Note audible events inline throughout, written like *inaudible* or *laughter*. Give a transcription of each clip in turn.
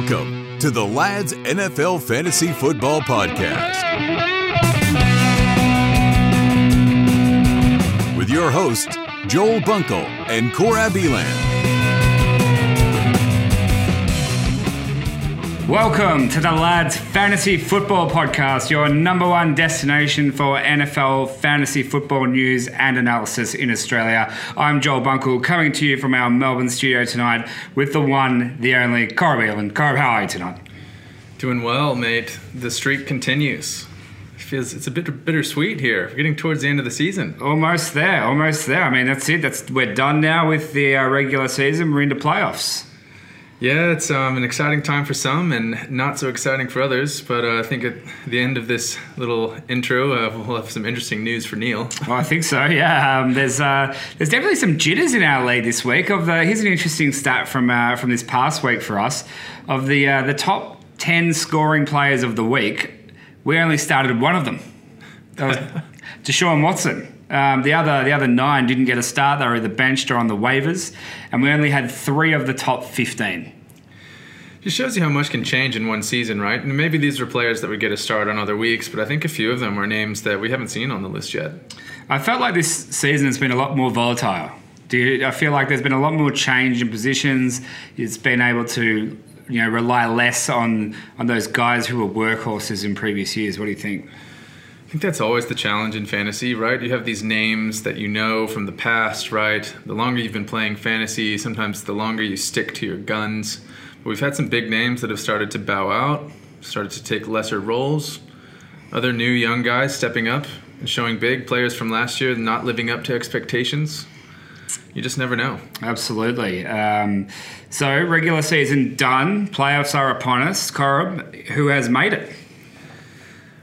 Welcome to the Lads NFL Fantasy Football Podcast. With your hosts, Joel Bunkle and Cora Beeland. Welcome to the Lads Fantasy Football Podcast, your number one destination for NFL fantasy football news and analysis in Australia. I'm Joel Bunkle, coming to you from our Melbourne studio tonight with the one, the only, Corb Eland. Corb, how are you tonight? Doing well, mate. The streak continues. It feels it's a bit bittersweet here. We're getting towards the end of the season. Almost there, almost there. I mean, that's it. That's we're done now with the uh, regular season. We're into playoffs. Yeah, it's um, an exciting time for some and not so exciting for others. But uh, I think at the end of this little intro, uh, we'll have some interesting news for Neil. Well, *laughs* I think so. Yeah, um, there's uh, there's definitely some jitters in our league this week. Of the, here's an interesting stat from uh, from this past week for us. Of the uh, the top ten scoring players of the week, we only started one of them. That was *laughs* Deshaun Watson. Um, the other the other nine didn't get a start. They were either benched or on the waivers, and we only had three of the top fifteen. Just shows you how much can change in one season, right? And maybe these are players that would get a start on other weeks, but I think a few of them are names that we haven't seen on the list yet. I felt like this season has been a lot more volatile. Do you, I feel like there's been a lot more change in positions. It's been able to you know rely less on on those guys who were workhorses in previous years. What do you think? I think that's always the challenge in fantasy, right? You have these names that you know from the past, right? The longer you've been playing fantasy, sometimes the longer you stick to your guns. But we've had some big names that have started to bow out, started to take lesser roles. Other new young guys stepping up and showing big players from last year not living up to expectations. You just never know. Absolutely. Um, so regular season done, playoffs are upon us. Corob, who has made it?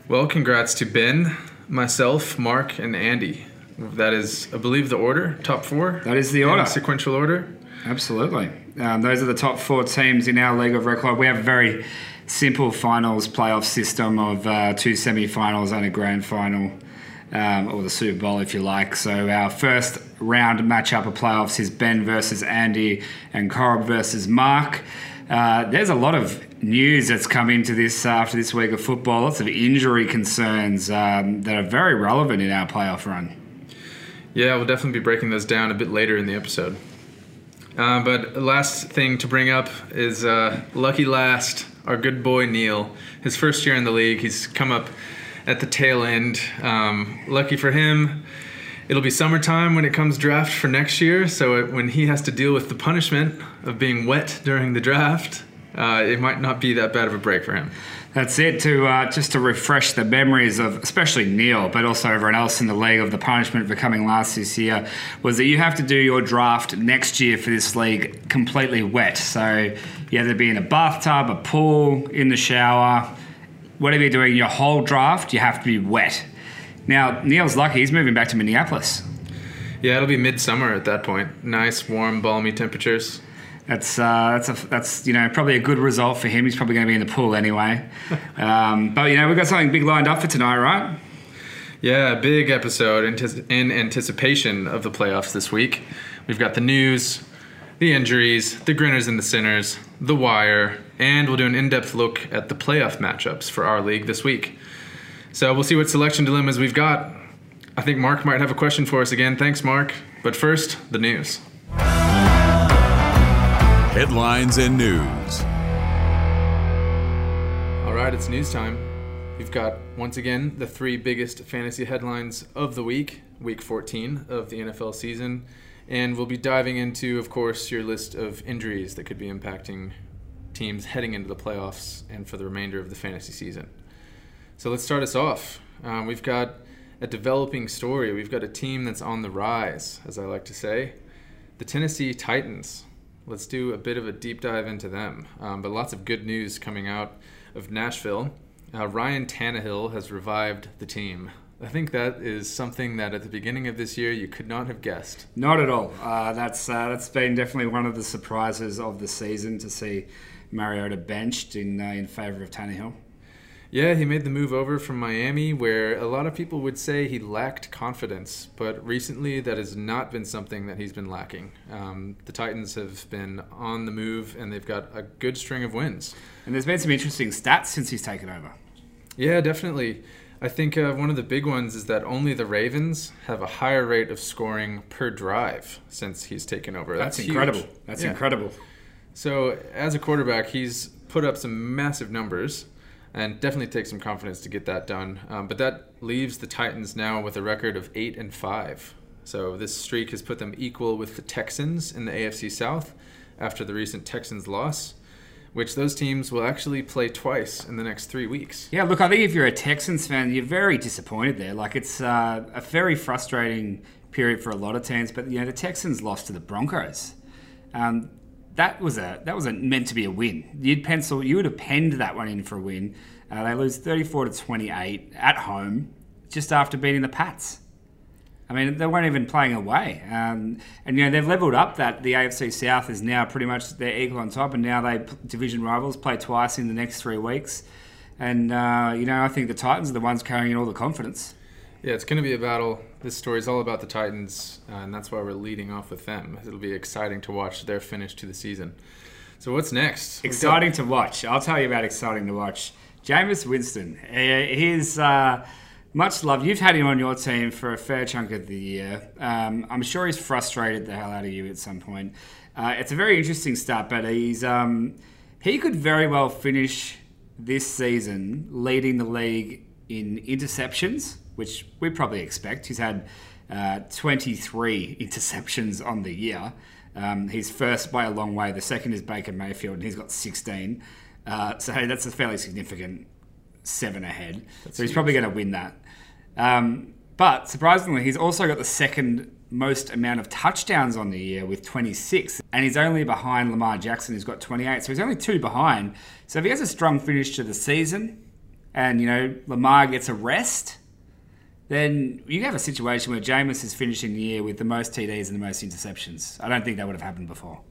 Well, congrats to Ben, myself, Mark, and Andy. That is, I believe, the order, top four. That is the order. sequential order. Absolutely. Um, those are the top four teams in our league of record. We have a very simple finals playoff system of uh, two semi-finals and a grand final, um, or the Super Bowl, if you like. So our first round matchup of playoffs is Ben versus Andy and Corob versus Mark. Uh, there's a lot of news that's come into this uh, after this week of football. Lots of injury concerns um, that are very relevant in our playoff run. Yeah, we'll definitely be breaking those down a bit later in the episode. Uh, but last thing to bring up is uh, lucky last, our good boy Neil. His first year in the league, he's come up at the tail end. Um, lucky for him, it'll be summertime when it comes draft for next year. So it, when he has to deal with the punishment of being wet during the draft, uh, it might not be that bad of a break for him. That's it. To uh, just to refresh the memories of especially Neil, but also everyone else in the league of the punishment for coming last this year was that you have to do your draft next year for this league completely wet. So you have to be in a bathtub, a pool, in the shower, whatever you're doing. Your whole draft, you have to be wet. Now Neil's lucky; he's moving back to Minneapolis. Yeah, it'll be midsummer at that point. Nice, warm, balmy temperatures. That's uh, that's a, that's you know probably a good result for him. He's probably going to be in the pool anyway. *laughs* um, but you know we've got something big lined up for tonight, right? Yeah, big episode in anticipation of the playoffs this week. We've got the news, the injuries, the grinners and the sinners, the wire, and we'll do an in-depth look at the playoff matchups for our league this week. So we'll see what selection dilemmas we've got. I think Mark might have a question for us again. Thanks, Mark. But first, the news. Headlines and news. All right, it's news time. We've got, once again, the three biggest fantasy headlines of the week, week 14 of the NFL season. And we'll be diving into, of course, your list of injuries that could be impacting teams heading into the playoffs and for the remainder of the fantasy season. So let's start us off. Um, we've got a developing story. We've got a team that's on the rise, as I like to say. The Tennessee Titans. Let's do a bit of a deep dive into them. Um, but lots of good news coming out of Nashville. Uh, Ryan Tannehill has revived the team. I think that is something that at the beginning of this year you could not have guessed. Not at all. Uh, that's uh, that's been definitely one of the surprises of the season to see Mariota benched in uh, in favour of Tannehill. Yeah, he made the move over from Miami, where a lot of people would say he lacked confidence, but recently that has not been something that he's been lacking. Um, the Titans have been on the move, and they've got a good string of wins. And there's been some interesting stats since he's taken over. Yeah, definitely. I think uh, one of the big ones is that only the Ravens have a higher rate of scoring per drive since he's taken over. That's, That's incredible. That's Yeah. incredible. So, as a quarterback, he's put up some massive numbers and definitely takes some confidence to get that done. Um, but that leaves the Titans now with a record of 8 and 5. So, this streak has put them equal with the Texans in the AFC South after the recent Texans loss, which those teams will actually play twice in the next three weeks. Yeah, look, I think if you're a Texans fan, you're very disappointed there. Like it's uh, a very frustrating period for a lot of teams. But you know, the Texans lost to the Broncos. Um, that was a that was a, meant to be a win. You'd pencil, you would have penned that one in for a win. Uh, they lose 34 to 28 at home, just after beating the Pats. I mean, they weren't even playing away, um, and you know they've leveled up. That the AFC South is now pretty much they're equal on top, and now they division rivals play twice in the next three weeks. And uh, you know, I think the Titans are the ones carrying in all the confidence. Yeah, it's going to be a battle. This story is all about the Titans, uh, and that's why we're leading off with them. It'll be exciting to watch their finish to the season. So, what's next? Exciting to watch. I'll tell you about exciting to watch. Jameis Winston. Uh, He's uh, much loved. You've had him on your team for a fair chunk of the year. Um, I'm sure he's frustrated the hell out of you at some point. Uh, it's a very interesting start, but he's um, he could very well finish this season leading the league in interceptions, which we probably expect. He's had uh, 23 interceptions on the year. Um, he's first by a long way. The second is Baker Mayfield, and he's got 16. Uh, so that's a fairly significant seven ahead. so he's probably going to win that. Um, but surprisingly, he's also got the second most amount of touchdowns on the year with 26, and he's only behind Lamar Jackson, who's got 28. So he's only two behind. So if he has a strong finish to the season, and you know Lamar gets a rest, then you have a situation where Jameis is finishing the year with the most TDs and the most interceptions. I don't think that would have happened before.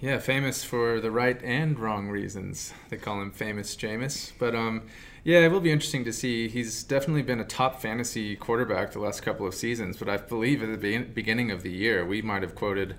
Yeah, famous for the right and wrong reasons. They call him famous Jameis. But um, yeah, it will be interesting to see. He's definitely been a top fantasy quarterback the last couple of seasons. But I believe at the be- beginning of the year, we might have quoted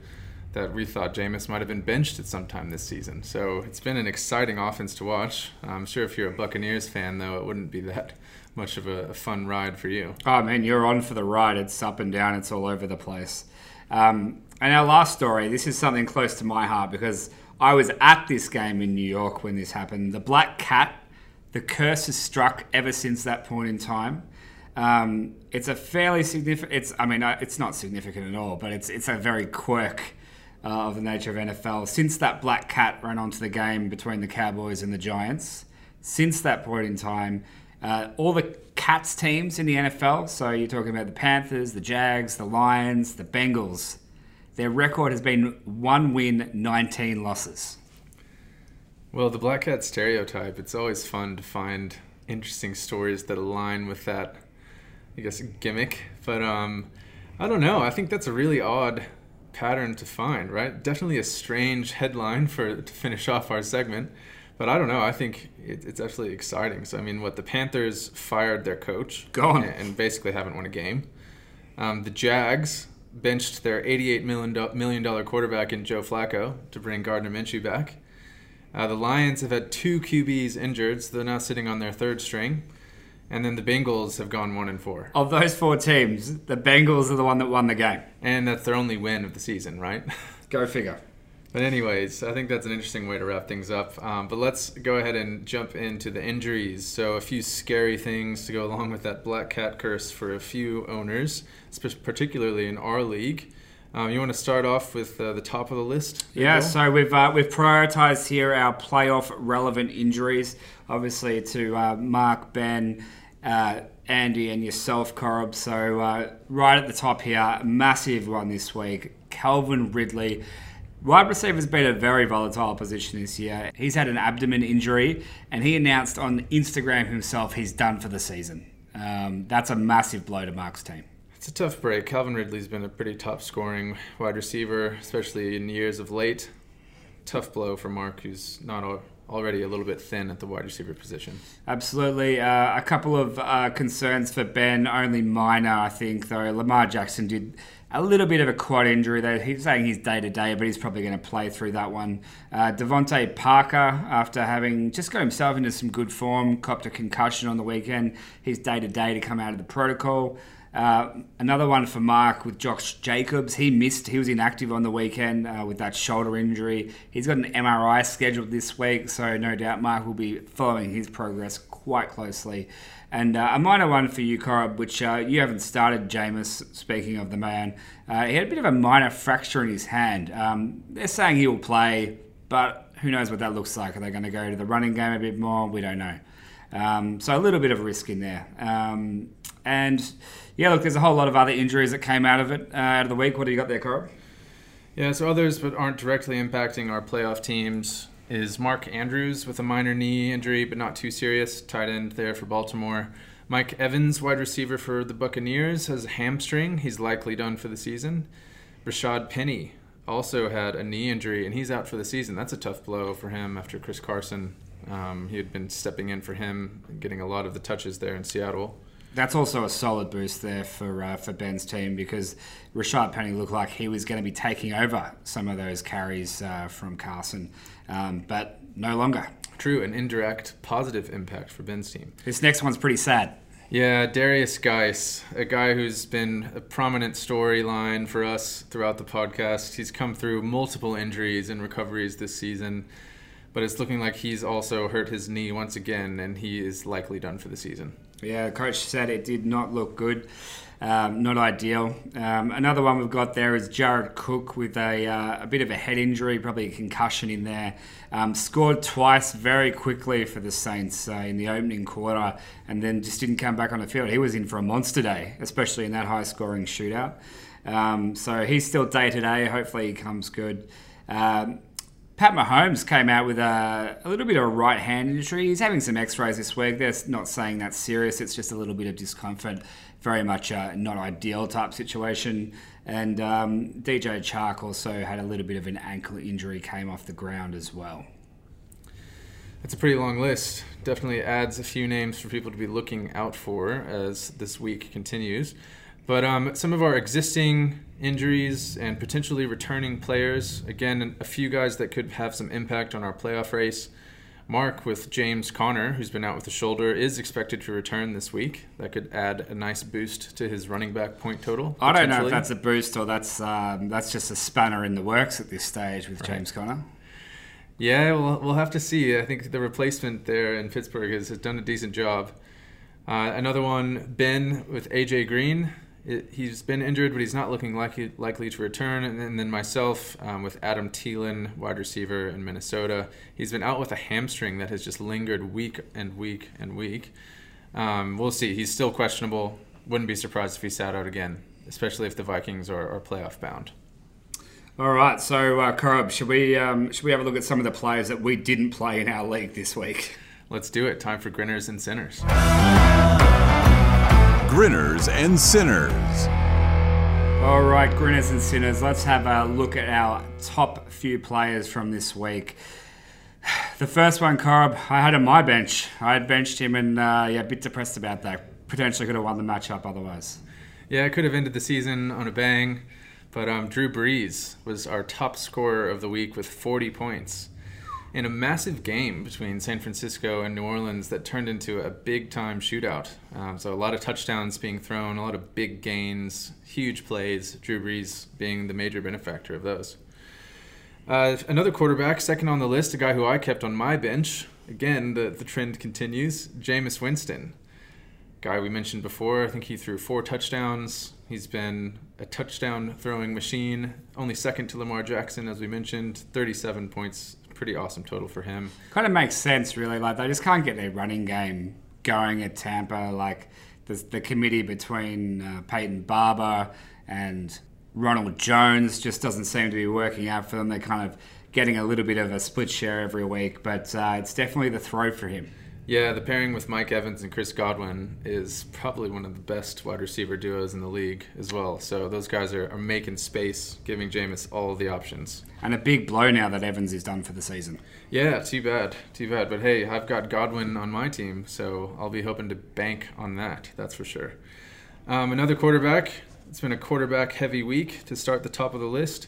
that we thought Jameis might have been benched at some time this season. So it's been an exciting offense to watch. I'm sure if you're a Buccaneers fan, though, it wouldn't be that much of a, a fun ride for you. Oh man, you're on for the ride. It's up and down. It's all over the place. Um, and our last story. This is something close to my heart because I was at this game in New York when this happened. The Black Cat. The curse has struck ever since that point in time. Um, it's a fairly significant. It's. I mean, it's not significant at all, but it's. It's a very quirk uh, of the nature of NFL. Since that Black Cat ran onto the game between the Cowboys and the Giants, since that point in time, uh, all the Cats teams in the NFL, so you're talking about the Panthers, the Jags, the Lions, the Bengals, their record has been one win, 19 losses. Well, the Black Cat stereotype, it's always fun to find interesting stories that align with that, I guess, gimmick. But um, I don't know. I think that's a really odd pattern to find, right? Definitely a strange headline for to finish off our segment. But I don't know. I think it, it's actually exciting. So, I mean, what the Panthers fired their coach Gone. and, and basically haven't won a game. Um, the Jags benched their 88 million, do- million dollar quarterback in Joe Flacco to bring Gardner Minshew back. Uh, the Lions have had two QBs injured, so they're now sitting on their third string. And then the Bengals have gone one and four, Of those four teams, the Bengals are the one that won the game. and that's their only win of the season, right? *laughs* Go figure. But anyways, I think that's an interesting way to wrap things up. Um, but let's go ahead and jump into the injuries. So a few scary things to go along with that black cat curse for a few owners, particularly in our league. Um, you want to start off with uh, the top of the list? Yeah, so we've uh, we've prioritised here our playoff relevant injuries, obviously to uh, Mark, Ben, uh, Andy, and yourself, Corob. So uh, right at the top here, massive one this week, Calvin Ridley. Wide receiver's been a very volatile position this year. He's had an abdomen injury, and he announced on Instagram himself he's done for the season. Um, that's a massive blow to Mark's team. It's a tough break. Calvin Ridley's been a pretty top scoring wide receiver, especially in years of late. Tough blow for Mark, who's not a already a little bit thin at the wide receiver position. Absolutely. Uh, a couple of uh, concerns for Ben, only minor, I think, though. Lamar Jackson did a little bit of a quad injury, though. He's saying he's day to day, but he's probably going to play through that one. Uh, DeVante Parker, after having just got himself into some good form, copped a concussion on the weekend. He's day to day to come out of the protocol. Uh, another one for Mark with Josh Jacobs. He missed, he was inactive on the weekend uh, with that shoulder injury. He's got an MRI scheduled this week, so no doubt Mark will be following his progress quite closely. And uh, a minor one for you, Corob, which uh, you haven't started, Jameis, speaking of the man. Uh, he had a bit of a minor fracture in his hand. Um, they're saying he will play, but who knows what that looks like? Are they going to go to the running game a bit more? We don't know. Um, so a little bit of risk in there. Um, and yeah, look, there's a whole lot of other injuries that came out of it uh, out of the week. What do you got there, Corob? Yeah, so others but aren't directly impacting our playoff teams is Mark Andrews with a minor knee injury, but not too serious. Tight end there for Baltimore. Mike Evans, wide receiver for the Buccaneers, has a hamstring. He's likely done for the season. Rashaad Penny also had a knee injury, and he's out for the season. That's a tough blow for him after Chris Carson. Um, he had been stepping in for him, getting a lot of the touches there in Seattle that's also a solid boost there for uh, for Ben's team because Rashaad Penny looked like he was going to be taking over some of those carries uh, from Carson, um, but no longer. True, an indirect positive impact for Ben's team. This next one's pretty sad. Yeah, Darius Guice, a guy who's been a prominent storyline for us throughout the podcast. He's come through multiple injuries and recoveries this season, but it's looking like he's also hurt his knee once again, and he is likely done for the season. Yeah, coach said it did not look good. Um, not ideal. Um, another one we've got there is Jared Cook with a, uh, a bit of a head injury, probably a concussion in there. Um, scored twice very quickly for the Saints uh, in the opening quarter and then just didn't come back on the field. He was in for a monster day, especially in that high scoring shootout. Um, so he's still day to day. Hopefully he comes good. Um, Pat Mahomes came out with a, a little bit of a right hand injury. He's having some x rays this week. They're not saying that's serious, it's just a little bit of discomfort. Very much a not ideal type situation. And um, DJ Chark also had a little bit of an ankle injury, came off the ground as well. That's a pretty long list. Definitely adds a few names for people to be looking out for as this week continues. But um, some of our existing injuries and potentially returning players. Again, a few guys that could have some impact on our playoff race. Mark with James Conner, who's been out with the shoulder, is expected to return this week. That could add a nice boost to his running back point total. I don't know if that's a boost or that's um, that's just a spanner in the works at this stage with right. James Conner. Yeah, we'll, we'll have to see. I think the replacement there in Pittsburgh has, has done a decent job. Uh, another one, Ben with AJ Green it, he's been injured, but he's not looking likely likely to return. And then, and then myself um, with Adam Thielen, wide receiver in Minnesota, he's been out with a hamstring that has just lingered week and week and week. Um, we'll see. He's still questionable. Wouldn't be surprised if he sat out again, especially if the Vikings are, are playoff bound. All right, so uh, Korob, should we um, should we have a look at some of the players that we didn't play in our league this week? Let's do it. Time for grinners and sinners. Grinners and Sinners. All right, Grinners and Sinners, let's have a look at our top few players from this week. The first one, Corob, I had on my bench. I had benched him and, uh, yeah, a bit depressed about that. Potentially could have won the matchup otherwise. Yeah, I could have ended the season on a bang, but um, Drew Brees was our top scorer of the week with 40 points in a massive game between San Francisco and New Orleans that turned into a big time shootout. Um, so a lot of touchdowns being thrown, a lot of big gains, huge plays. Drew Brees being the major benefactor of those. Uh, another quarterback, second on the list, a guy who I kept on my bench. Again, the, the trend continues. Jameis Winston, guy we mentioned before. I think he threw four touchdowns. He's been a touchdown throwing machine, only second to Lamar Jackson, as we mentioned. 37 points pretty awesome total for him. Kind of makes sense, really. Like they just can't get their running game going at Tampa. Like the, the committee between uh, Peyton Barber and Ronald Jones just doesn't seem to be working out for them. They're kind of getting a little bit of a split share every week, but uh, it's definitely the throw for him. Yeah, the pairing with Mike Evans and Chris Godwin is probably one of the best wide receiver duos in the league as well. So those guys are, are making space, giving Jameis all the options. And a big blow now that Evans is done for the season. Yeah, too bad, too bad. But hey, I've got Godwin on my team, so I'll be hoping to bank on that. That's for sure. Um, another quarterback. It's been a quarterback heavy week to start the top of the list.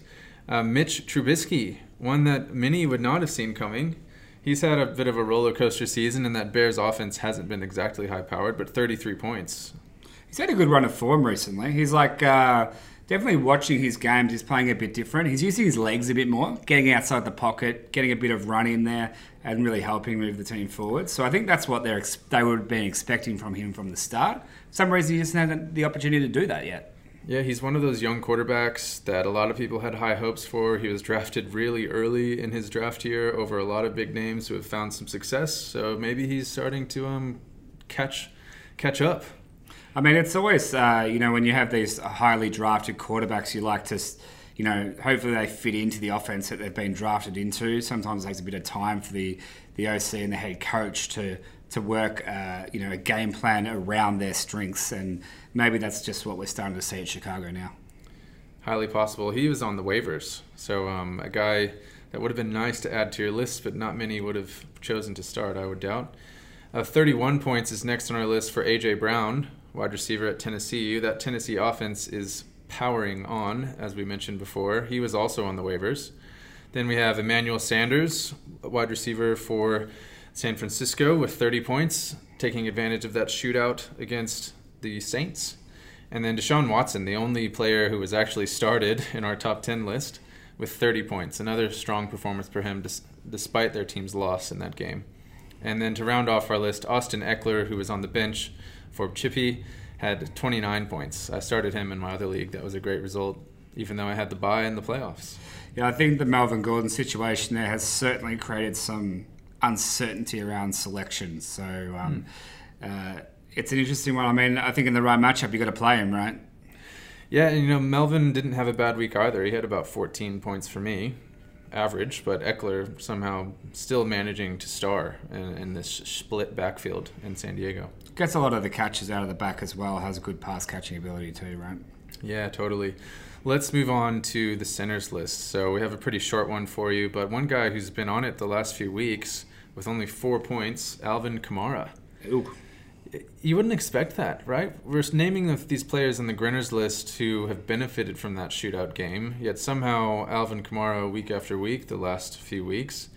Uh, Mitch Trubisky, one that many would not have seen coming he's had a bit of a roller coaster season, and that Bears offense hasn't been exactly high powered, but 33 points. He's had a good run of form recently. He's like uh, definitely watching his games. He's playing a bit different. He's using his legs a bit more, getting outside the pocket, getting a bit of run in there, and really helping move the team forward. So I think that's what they're they would have been expecting from him from the start. For some reason, he just hasn't had the opportunity to do that yet. Yeah, he's one of those young quarterbacks that a lot of people had high hopes for. He was *laughs* drafted really early in his draft year over a lot of big names who have found some success. So maybe he's starting to um, catch catch up. I mean, it's always uh, you know when you have these highly drafted quarterbacks, you like to you know hopefully they fit into the offense that they've been drafted into. Sometimes it takes a bit of time for the the OC and the head coach to to work, uh, you know, a game plan around their strengths, and maybe that's just what we're starting to see at Chicago now. Highly possible. He was on the waivers, so um, a guy that would have been nice to add to your list, but not many would have chosen to start. I would doubt. Uh, 31 points is next on our list for AJ Brown, wide receiver at Tennessee. That Tennessee offense is powering on, as we mentioned before. He was also on the waivers. Then we have Emmanuel Sanders, wide receiver for San Francisco with 30 points, taking advantage of that shootout against the Saints. And then Deshaun Watson, the only player who was actually started in our top 10 list, with 30 points. Another strong performance for him despite their team's loss in that game. And then to round off our list, Austin Ekeler, who was on the bench for Chippy, had 29 points. I started him in my other league. That was a great result, even though I had the bye in the playoffs. Yeah, I think the Melvin Gordon situation there has certainly created some uncertainty around selection. So um, mm. uh, it's an interesting one. I mean, I think in the right matchup, you've got to play him, right? Yeah, and you know, Melvin didn't have a bad week either. He had about 14 points for me, average, but Ekeler somehow still managing to star in, in this split backfield in San Diego. Gets a lot of the catches out of the back as well, has a good pass catching ability too, right? Yeah, totally. Let's move on to the centers list. So we have a pretty short one for you, but one guy who's been on it the last few weeks with only four points, Alvin Kamara. Ooh. You wouldn't expect that, right? We're naming these players on the Grinners list who have benefited from that shootout game, yet somehow Alvin Kamara, week after week, the last few weeks,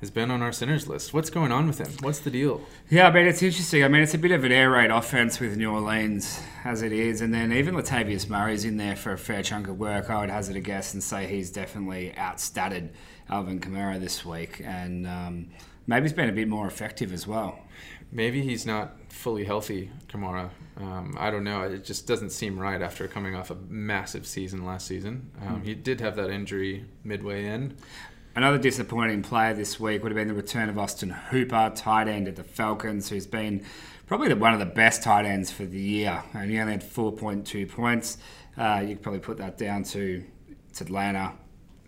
has been on our sinners list. What's going on with him? What's the deal? Yeah, I mean, it's interesting. I mean, it's a bit of an air raid offense with New Orleans as it is. And then even Latavius Murray's in there for a fair chunk of work. I would hazard a guess and say he's definitely outstatted Alvin Kamara this week. And um, maybe he's been a bit more effective as well. Maybe he's not fully healthy, Kamara. Um, I don't know. It just doesn't seem right after coming off a massive season last season. Um, hmm. He did have that injury midway in. Another disappointing player this week would have been the return of Austin Hooper, tight end at the Falcons, who's been probably the, one of the best tight ends for the year. And he only had 4.2 points. Uh, you could probably put that down to it's Atlanta,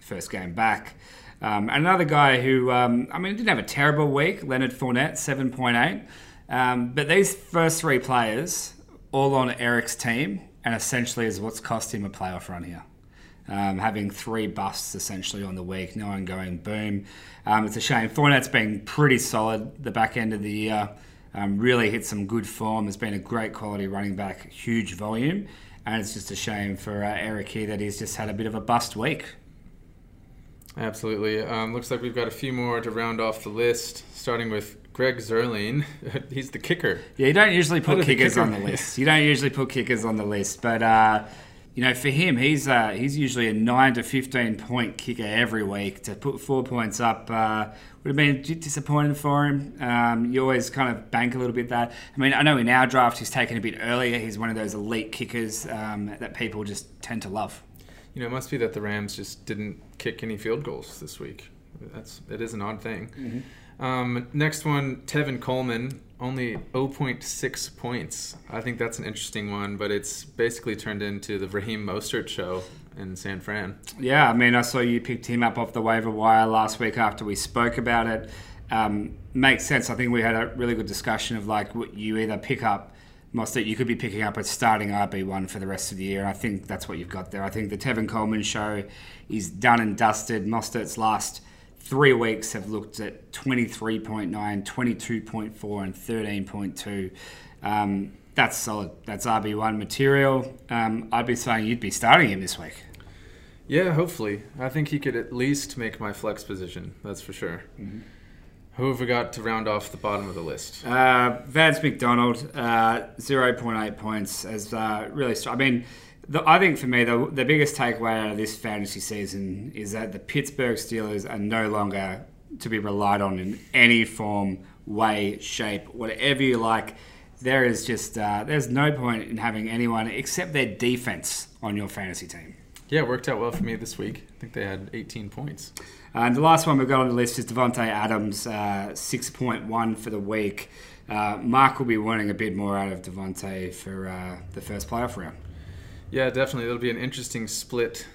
first game back. Um, another guy who, um, I mean, didn't have a terrible week, Leonard Fournette, 7.8. Um, but these first three players, all on Eric's team, and essentially is what's cost him a playoff run here um, having three busts essentially on the week, no one going boom. Um, it's a shame. Fournette's been pretty solid the back end of the year. Um, really hit some good form. Has been a great quality running back, huge volume, and it's just a shame for uh, Eric here that he's just had a bit of a bust week. Absolutely. Um, looks like we've got a few more to round off the list, starting with Greg Zuerlein. *laughs* He's the kicker. Yeah, you don't usually put kickers kicker. on the list. You don't usually put kickers on the list, but uh, you know, for him, he's uh, he's usually a nine to fifteen point kicker every week. To put four points up uh, would have been disappointing for him. Um, you always kind of bank a little bit that. I mean, I know in our draft he's taken a bit earlier. He's one of those elite kickers um, that people just tend to love. You know, it must be that the Rams just didn't kick any field goals this week. That's it is an odd thing. Mm-hmm. Um, next one, Tevin Coleman only 0.6 points. I think that's an interesting one, but it's basically turned into the Raheem Mostert show in San Fran. Yeah, I mean, I saw you picked him up off the waiver wire last week after we spoke about it. um, makes sense. I think we had a really good discussion of like you either pick up Mostert, you could be picking up a starting RB1 for the rest of the year. I think that's what you've got there. I think the Tevin Coleman show is done and dusted. Mostert's last three weeks have looked at 23.9, 22.4, and 13.2. Um, that's solid. That's RB1 material. Um, I'd be saying you'd be starting him this week. Yeah, hopefully. I think he could at least make my flex position. That's for sure. Mm-hmm. Who have we got to round off the bottom of the list? Uh, Vance McDonald, uh, 0.8 points. As uh, really, I mean, the, I think for me, the, the biggest takeaway out of this fantasy season is that the Pittsburgh Steelers are no longer to be relied on in any form, way, shape, whatever you like. There is just uh, there's no point in having anyone except their defense on your fantasy team. Yeah, it worked out well for me this week. I think they had 18 points. And the last one we've got on the list is Davante Adams, uh, 6.1 for the week. Uh, Mark will be wanting a bit more out of Davante for uh, the first playoff round. Yeah, definitely. It'll be an interesting split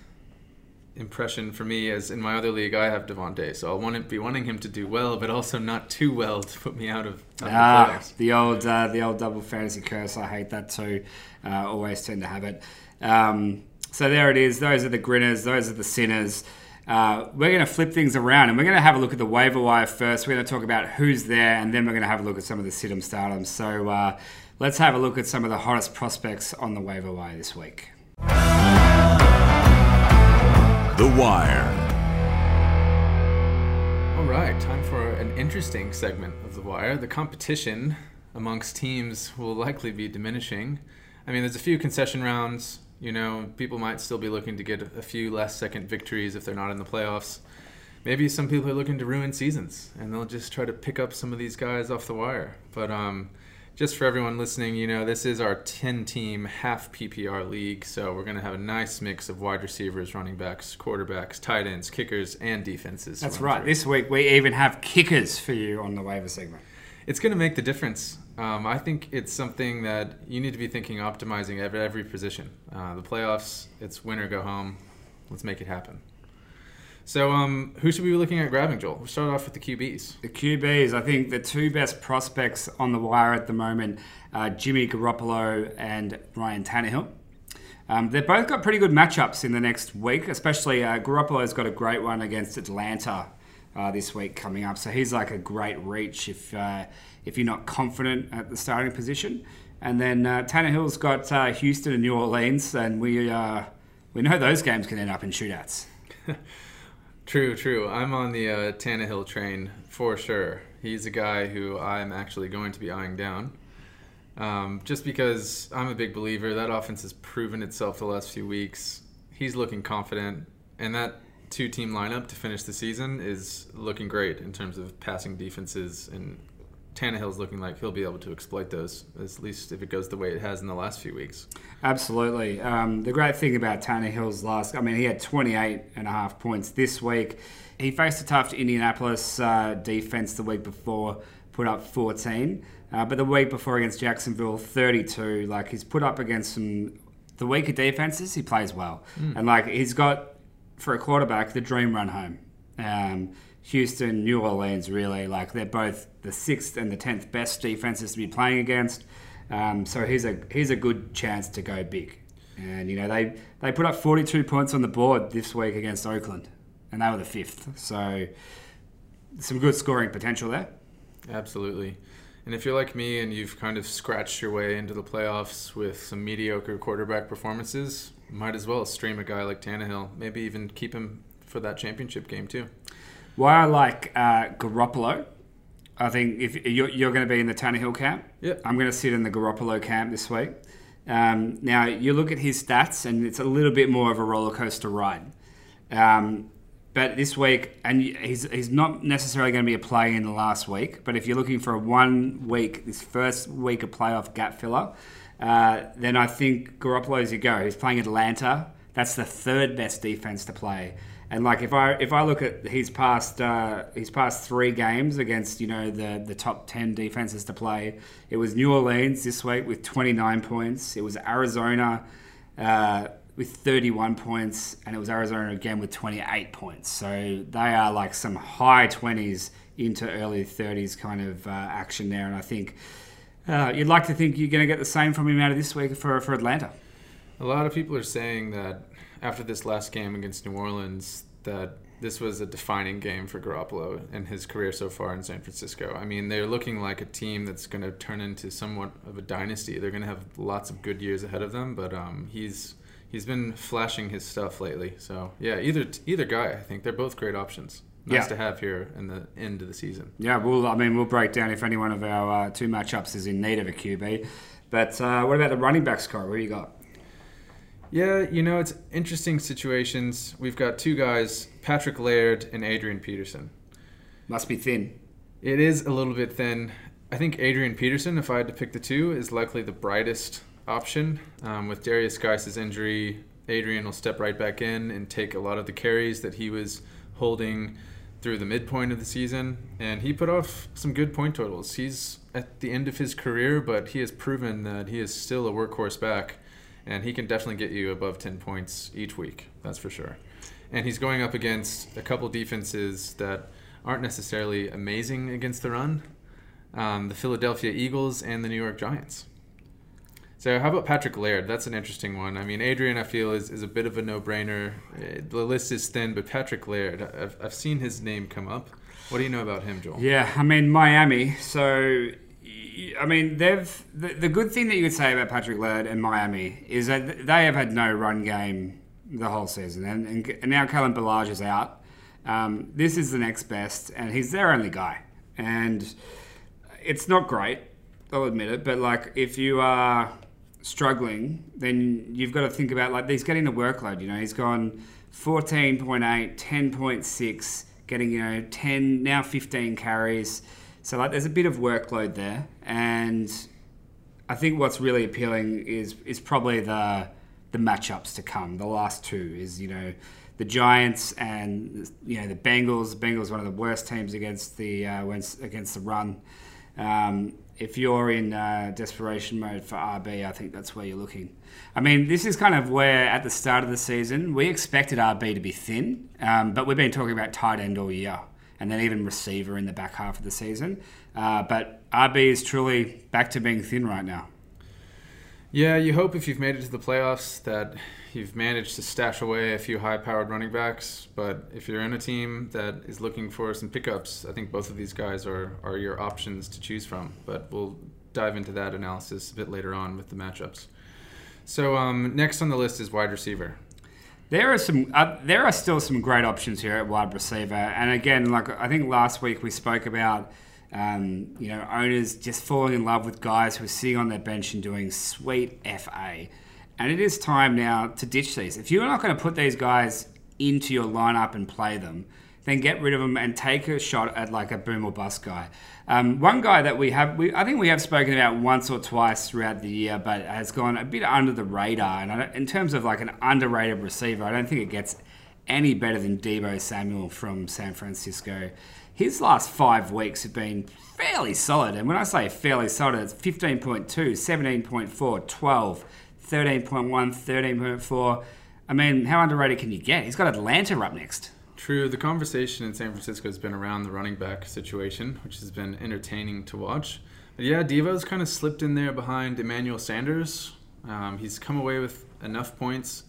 impression for me as in my other league I have Davante, so I'll want to be wanting him to do well, but also not too well to put me out of, out ah, the, the old uh, the old double fantasy curse. I hate that too. Uh, always tend to have it. Um, so there it is. Those are the grinners. Those are the sinners. Uh, we're going to flip things around and we're going to have a look at the waiver wire first. We're going to talk about who's there and then we're going to have a look at some of the situm stardoms. So uh, let's have a look at some of the hottest prospects on the waiver wire this week. The Wire. All right, time for an interesting segment of The Wire. The competition amongst teams will likely be diminishing. I mean, there's a few concession rounds you know, people might still be looking to get a few last second victories if they're not in the playoffs. Maybe some people are looking to ruin seasons and they'll just try to pick up some of these guys off the wire. But um, just for everyone listening, you know, this is our 10 team half PPR league. So we're going to have a nice mix of wide receivers, running backs, quarterbacks, tight ends, kickers, and defenses. That's right. Through. This week we even have kickers for you on the waiver segment. It's going to make the difference. Um, I think it's something that you need to be thinking optimizing every, every position. Uh, the playoffs, it's win or go home. Let's make it happen. So, um, who should we be looking at grabbing, Joel? We'll start off with the QBs. The QBs, I think the two best prospects on the wire at the moment are Jimmy Garoppolo and Ryan Tannehill. Um, they've both got pretty good matchups in the next week, especially uh, Garoppolo's got a great one against Atlanta uh, this week coming up. So he's like a great reach if uh, if you're not confident at the starting position. And then uh, Tannehill's got uh, Houston and New Orleans, and we uh, we know those games can end up in shootouts. *laughs* true, true. I'm on the uh, Tannehill train for sure. He's a guy who I'm actually going to be eyeing down. Um, just because I'm a big believer, that offense has proven itself the last few weeks. He's looking confident, and that two team lineup to finish the season is looking great in terms of passing defenses and Tannehill's looking like he'll be able to exploit those, at least if it goes the way it has in the last few weeks. Absolutely. Um, the great thing about Tannehill's last, I mean, he had 28 and a half points this week. He faced a tough Indianapolis uh, defense the week before, put up 14. Uh, but the week before against Jacksonville, 32. Like, he's put up against some the weaker defenses, he plays well. Mm. And, like, he's got for a quarterback, the dream run home. Um, Houston, New Orleans, really like they're both the sixth and the tenth best defenses to be playing against. Um, so he's a he's a good chance to go big. And you know they they put up 42 points on the board this week against Oakland, and they were the fifth. So some good scoring potential there. Absolutely. And if you're like me and you've kind of scratched your way into the playoffs with some mediocre quarterback performances, might as well stream a guy like Tannehill. Maybe even keep him for that championship game too. Why I like uh, Garoppolo, I think if you're, you're going to be in the Tannehill camp, yep. I'm going to sit in the Garoppolo camp this week. Um, now you look at his stats, and it's a little bit more of a roller coaster ride. Um, but this week, and he's, he's not necessarily going to be a play in the last week. But if you're looking for a one week, this first week of playoff gap filler, uh, then I think Garoppolo's your go. He's playing Atlanta. That's the third best defense to play. And like if I if I look at his past uh, his past three games against you know the the top ten defenses to play, it was New Orleans this week with 29 points. It was Arizona uh, with 31 points, and it was Arizona again with 28 points. So they are like some high 20s into early 30s kind of uh, action there. And I think uh, you'd like to think you're going to get the same from him out of this week for, for Atlanta. A lot of people are saying that after this last game against New Orleans, that this was a defining game for Garoppolo and his career so far in San Francisco. I mean, they're looking like a team that's going to turn into somewhat of a dynasty. They're going to have lots of good years ahead of them, but um, he's he's been flashing his stuff lately. So yeah, either either guy, I think they're both great options. Nice Yeah. to have here in the end of the season. Yeah, well, I mean, we'll break down if any one of our uh, two matchups is in need of a QB. But uh, what about the running back score? What do you got? Yeah, you know, it's interesting situations. We've got two guys, Patrick Laird and Adrian Peterson. Must be thin. It is a little bit thin. I think Adrian Peterson, if I had to pick the two, is likely the brightest option. Um, with Darius Guice' injury, Adrian will step right back in and take a lot of the carries that he was holding through the midpoint of the season. And he put off some good point totals. He's at the end of his career, but he has proven that he is still a workhorse back. And he can definitely get you above 10 points each week, that's for sure. And he's going up against a couple defenses that aren't necessarily amazing against the run um, the Philadelphia Eagles and the New York Giants. So, how about Patrick Laird? That's an interesting one. I mean, Adrian, I feel, is, is a bit of a no brainer. The list is thin, but Patrick Laird, I've, I've seen his name come up. What do you know about him, Joel? Yeah, I mean Miami. So, I mean they've the, the good thing that you could say about Patrick Laird and Miami is that they have had no run game the whole season, and, and, and now Kalen Ballage is out. Um, this is the next best, and he's their only guy, and it's not great. I'll admit it, but like if you are struggling, then you've got to think about like he's getting a workload. You know, he's gone 14.8, 10.6, getting you know 10 now 15 carries. So like there's a bit of workload there, and I think what's really appealing is is probably the the matchups to come. The last two is you know the Giants and you know the Bengals. The Bengals one of the worst teams against the uh, against the run. Um, if you're in uh, desperation mode for RB, I think that's where you're looking. I mean, this is kind of where at the start of the season we expected RB to be thin, um, but we've been talking about tight end all year, and then even receiver in the back half of the season. Uh, but RB is truly back to being thin right now. Yeah, you hope if you've made it to the playoffs that you've managed to stash away a few high powered running backs. But if you're in a team that is looking for some pickups, I think both of these guys are, are your options to choose from. But we'll dive into that analysis a bit later on with the matchups. So, um, next on the list is wide receiver. There are some. Uh, there are still some great options here at wide receiver, and again, like I think last week we spoke about, um, you know, owners just falling in love with guys who are sitting on their bench and doing sweet FA, and it is time now to ditch these. If you're not going to put these guys into your lineup and play them, then get rid of them and take a shot at like a boom or bust guy. Um, one guy that we have, we, I think we have spoken about once or twice throughout the year, but has gone a bit under the radar. And in terms of like an underrated receiver, I don't think it gets any better than Deebo Samuel from San Francisco. His last five weeks have been fairly solid. And when I say fairly solid, it's 15.2, 17.4, 12, 13.1, 13.4. I mean, how underrated can you get? He's got Atlanta up next. True, the conversation in San Francisco has been around the running back situation, which has been entertaining to watch. But yeah, Deebo's kind of slipped in there behind Emmanuel Sanders. Um, he's come away with enough points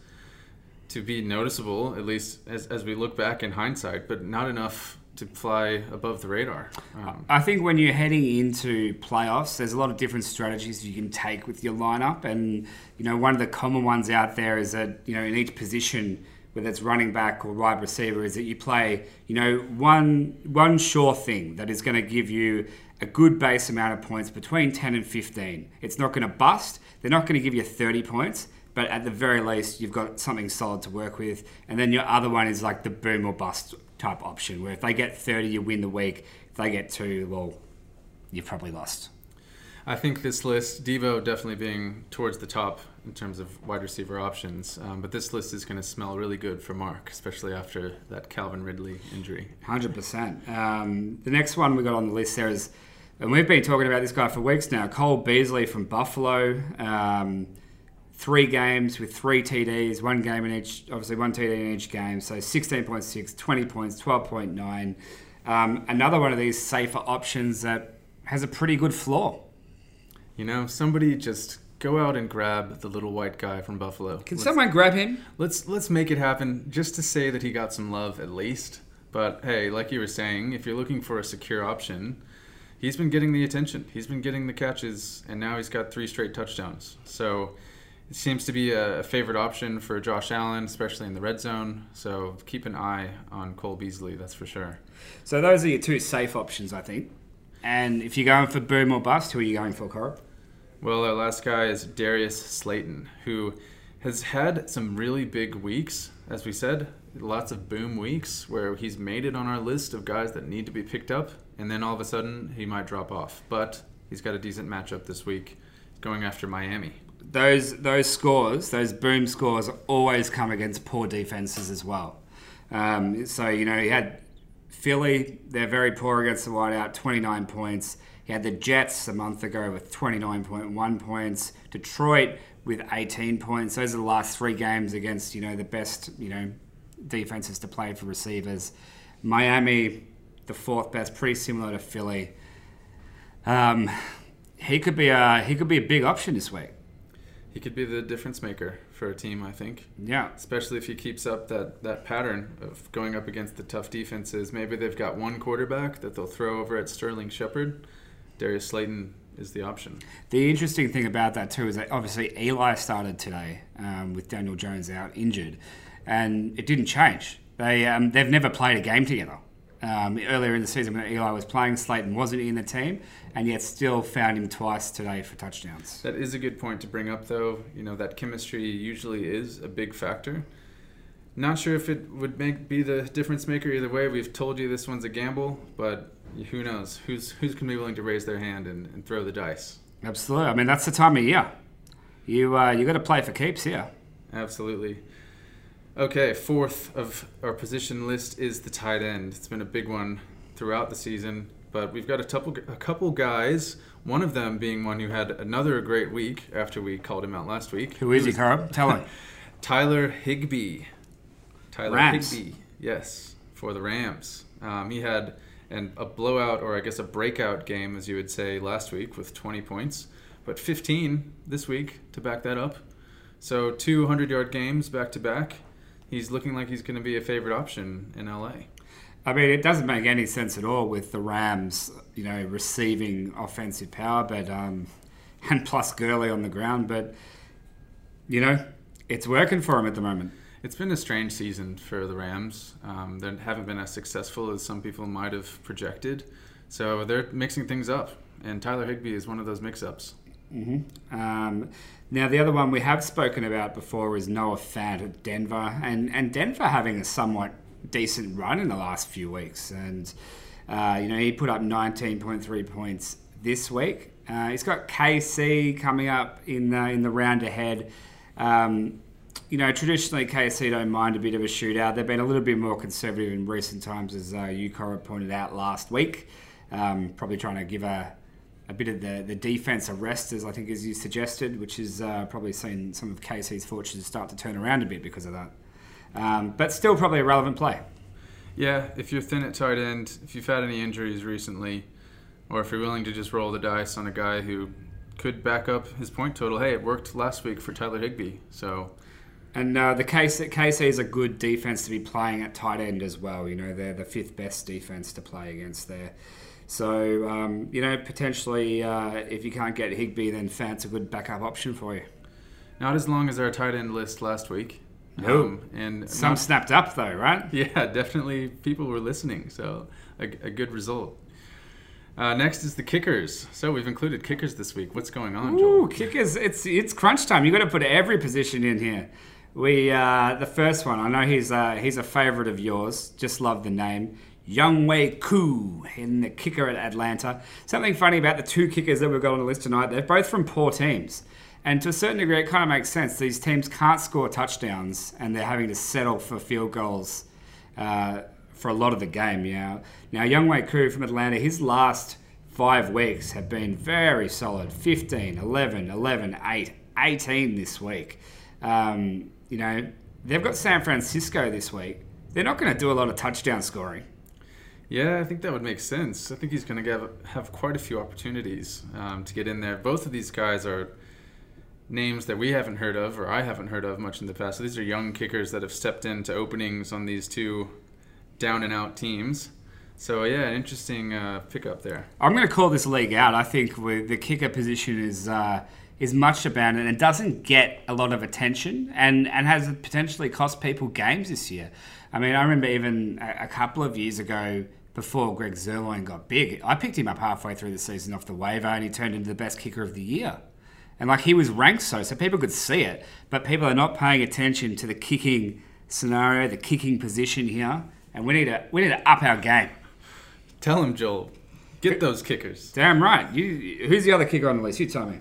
to be noticeable, at least as, as we look back in hindsight, but not enough to fly above the radar. Um, I think when you're heading into playoffs, there's a lot of different strategies you can take with your lineup, and you know one of the common ones out there is that you know in each position, whether it's running back or wide receiver, is that you play you know one one sure thing that is going to give you a good base amount of points between 10 and 15. It's not going to bust. They're not going to give you 30 points, but at the very least, you've got something solid to work with. And then your other one is like the boom or bust type option, where if they get 30, you win the week. If they get two, well, you've probably lost. I think this list, Deebo definitely being towards the top in terms of wide receiver options, um, but this list is going to smell really good for Mark, especially after that Calvin Ridley injury. Hundred percent. Um, the next one we got on the list there is, and we've been talking about this guy for weeks now. Cole Beasley from Buffalo. Um, three games with three TDs, one game in each. Obviously, one TD in each game. So 16.6, 20 points, 12.9. um, another one of these safer options that has a pretty good floor. You know, somebody just go out and grab the little white guy from Buffalo. Can let's, someone grab him? Let's let's make it happen just to say that he got some love at least. But hey, like you were saying, if you're looking for a secure option, he's been getting the attention. He's been getting the catches, and now he's got three straight touchdowns. So it seems to be a, favorite option for Josh Allen, especially in the red zone. So keep an eye on Cole Beasley, that's for sure. So those are your two safe options, I think. And if you're going for boom or bust, who are you going for, Cora? Well, our last guy is Darius Slayton, who has had some really big weeks, as we said, lots of boom weeks where he's made it on our list of guys that need to be picked up, and then all of a sudden he might drop off. But he's got a decent matchup this week, going after Miami. Those those scores, those boom scores, always come against poor defenses as well. Um, so you know he had Philly, they're very poor against the wideout, 29 points. He had the Jets a month ago with 29.1 points. Detroit with 18 points. Those are the last three games against you know the best you know defenses to play for receivers. Miami, the fourth best, pretty similar to Philly. Um, he could be a he could be a big option this week. He could be the difference maker for a team, I think. Yeah. Especially if he keeps up that, that pattern of going up against the tough defenses. Maybe they've got one quarterback that they'll throw over at Sterling Shepard. Darius Slayton is the option. The interesting thing about that too is that obviously Eli started today um, with Daniel Jones out injured, and it didn't change. They um, they've never played a game together. Um, earlier in the season when Eli was playing, Slayton wasn't in the team, and yet still found him twice today for touchdowns. That is a good point to bring up, though. You know that chemistry usually is a big factor. Not sure if it would make be the difference maker either way. We've told you this one's a gamble, but who knows? Who's who's going to be willing to raise their hand and, and, throw the dice? Absolutely. I mean, that's the time of year. You uh, you got to play for keeps here. Absolutely. Okay, fourth of our position list is the tight end. It's been a big one throughout the season, but we've got a couple a couple guys. One of them being one who had another great week after we called him out last week. Who is he, Carl? Tell him. *laughs* Tyler Higbee. Tyler Rams. Higbee. Yes, for the Rams. Um, he had and a blowout or I guess a breakout game, as you would say, last week with 20 points, but 15 this week to back that up. So 200 yard games back to back. He's looking like he's going to be a favorite option in LA. I mean, it doesn't make any sense at all with the Rams, you know, receiving offensive power, but um, *laughs* and plus Gurley on the ground, but you know, it's working for him at the moment. It's been a strange season for the Rams. Um, they haven't been as successful as some people might have projected. So they're mixing things up, and Tyler Higbee is one of those mix-ups. Mm-hmm. Um, now, the other one we have spoken about before is Noah Fant at Denver, and, and Denver having a somewhat decent run in the last few weeks. And, uh, you know, he put up 19.3 points this week. Uh, he's got KC coming up in the, in the round ahead. Um, you know, traditionally KC don't mind a bit of a shootout. They've been a little bit more conservative in recent times, as uh, Ukora pointed out last week. Um, probably trying to give a, a bit of the, the defense arrest, as I think as you suggested, which is uh, probably seen some of KC's fortunes start to turn around a bit because of that. Um, but still, probably a relevant play. Yeah, if you're thin at tight end, if you've had any injuries recently, or if you're willing to just roll the dice on a guy who could back up his point total, hey, it worked last week for Tyler Higbee, so and uh, the KC, KC is a good defense to be playing at tight end as well. You know, they're the fifth best defense to play against there. So, um, you know, potentially uh, if you can't get Higbee, then Fant's a good backup option for you. Not as long as our tight end list last week. No. Um, and some not, snapped up though, right? *laughs* Yeah, definitely. People were listening, so a, a good result. Uh, next is the kickers. So we've included kickers this week. What's going on, Joel? Ooh, kickers! It's it's crunch time. You got to put every position in here. We uh, the first one. I know he's uh, he's a favourite of yours. Just love the name. Younghoe Koo in the kicker at Atlanta. Something funny about the two kickers that we've got on the list tonight. They're both from poor teams. And to a certain degree, it kind of makes sense. These teams can't score touchdowns, and they're having to settle for field goals uh, for a lot of the game. Know? Now, Younghoe Koo from Atlanta, his last five weeks have been very solid 15, 11, 11, 8, 18 this week. Um, you know, they've got San Francisco this week. They're not going to do a lot of touchdown scoring. Yeah, I think that would make sense. I think he's going to have, quite a few opportunities um, to get in there. Both of these guys are names that we haven't heard of, or I haven't heard of much in the past. So these are young kickers that have stepped into openings on these two down and out teams. So yeah, an interesting uh, pickup there. I'm going to call this league out. I think the kicker position is uh, is much abandoned and doesn't get a lot of attention, and and has potentially cost people games this year. I mean, I remember even a, a couple of years ago. Before Greg Zuerlein got big, I picked him up halfway through the season off the waiver, and he turned into the best kicker of the year. And like he was ranked so, so people could see it, but people are not paying attention to the kicking scenario, the kicking position here, and we need to we need to up our game. Tell him, Joel. Get those kickers. Damn right. You, who's the other kicker on the list? You tell me.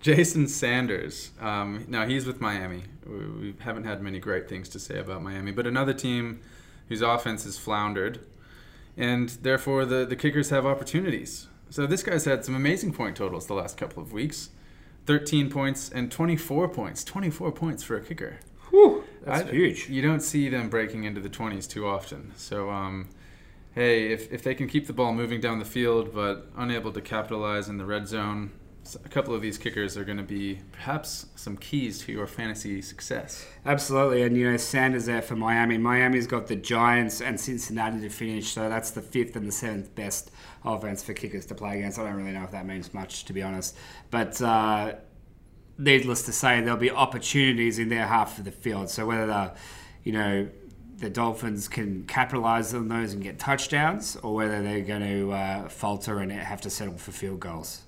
Jason Sanders. Um, now he's with Miami. We haven't had many great things to say about Miami, but another team whose offense has floundered, and therefore the the kickers have opportunities. So this guy's had some amazing point totals the last couple of weeks. 13 points and 24 points. 24 points for a kicker. Whew, that's I, huge. You don't see them breaking into the 20s too often. So um, hey, if, if they can keep the ball moving down the field but unable to capitalize in the red zone, a couple of these kickers are going to be perhaps some keys to your fantasy success. Absolutely, and you know Sanders there for Miami. Miami's got the Giants and Cincinnati to finish, so that's the fifth and the seventh best offense for kickers to play against. I don't really know if that means much, to be honest, but. Uh, needless to say, there'll be opportunities in their half of the field. So whether they're, you know, the Dolphins can capitalize on those and get touchdowns, or whether they're going to uh, falter and have to settle for field goals.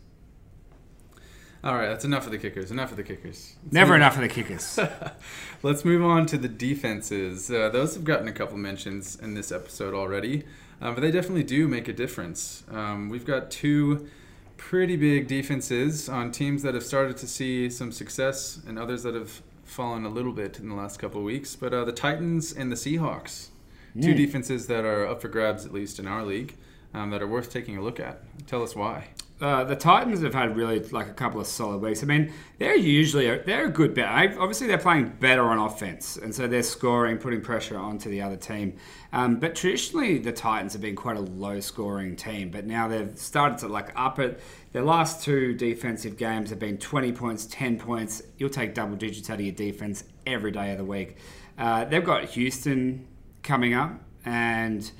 All right, that's enough of the kickers. Enough of the kickers. Let's Never enough on. of the kickers. *laughs* Let's move on to the defenses. Uh, those have gotten a couple mentions in this episode already, uh, but they definitely do make a difference. Um, we've got two pretty big defenses on teams that have started to see some success and others that have fallen a little bit in the last couple of weeks. But uh, the Titans and the Seahawks, mm. two defenses that are up for grabs, at least in our league, um, that are worth taking a look at. Tell us why. Uh, the Titans have had really like a couple of solid weeks. I mean, they're usually a, they're a good bet. Obviously, they're playing better on offense, and so they're scoring, putting pressure onto the other team. Um, but traditionally, the Titans have been quite a low-scoring team. But now they've started to like up it. Their last two defensive games have been 20 points, 10 points. You'll take double digits out of your defense every day of the week. Uh, they've got Houston coming up, and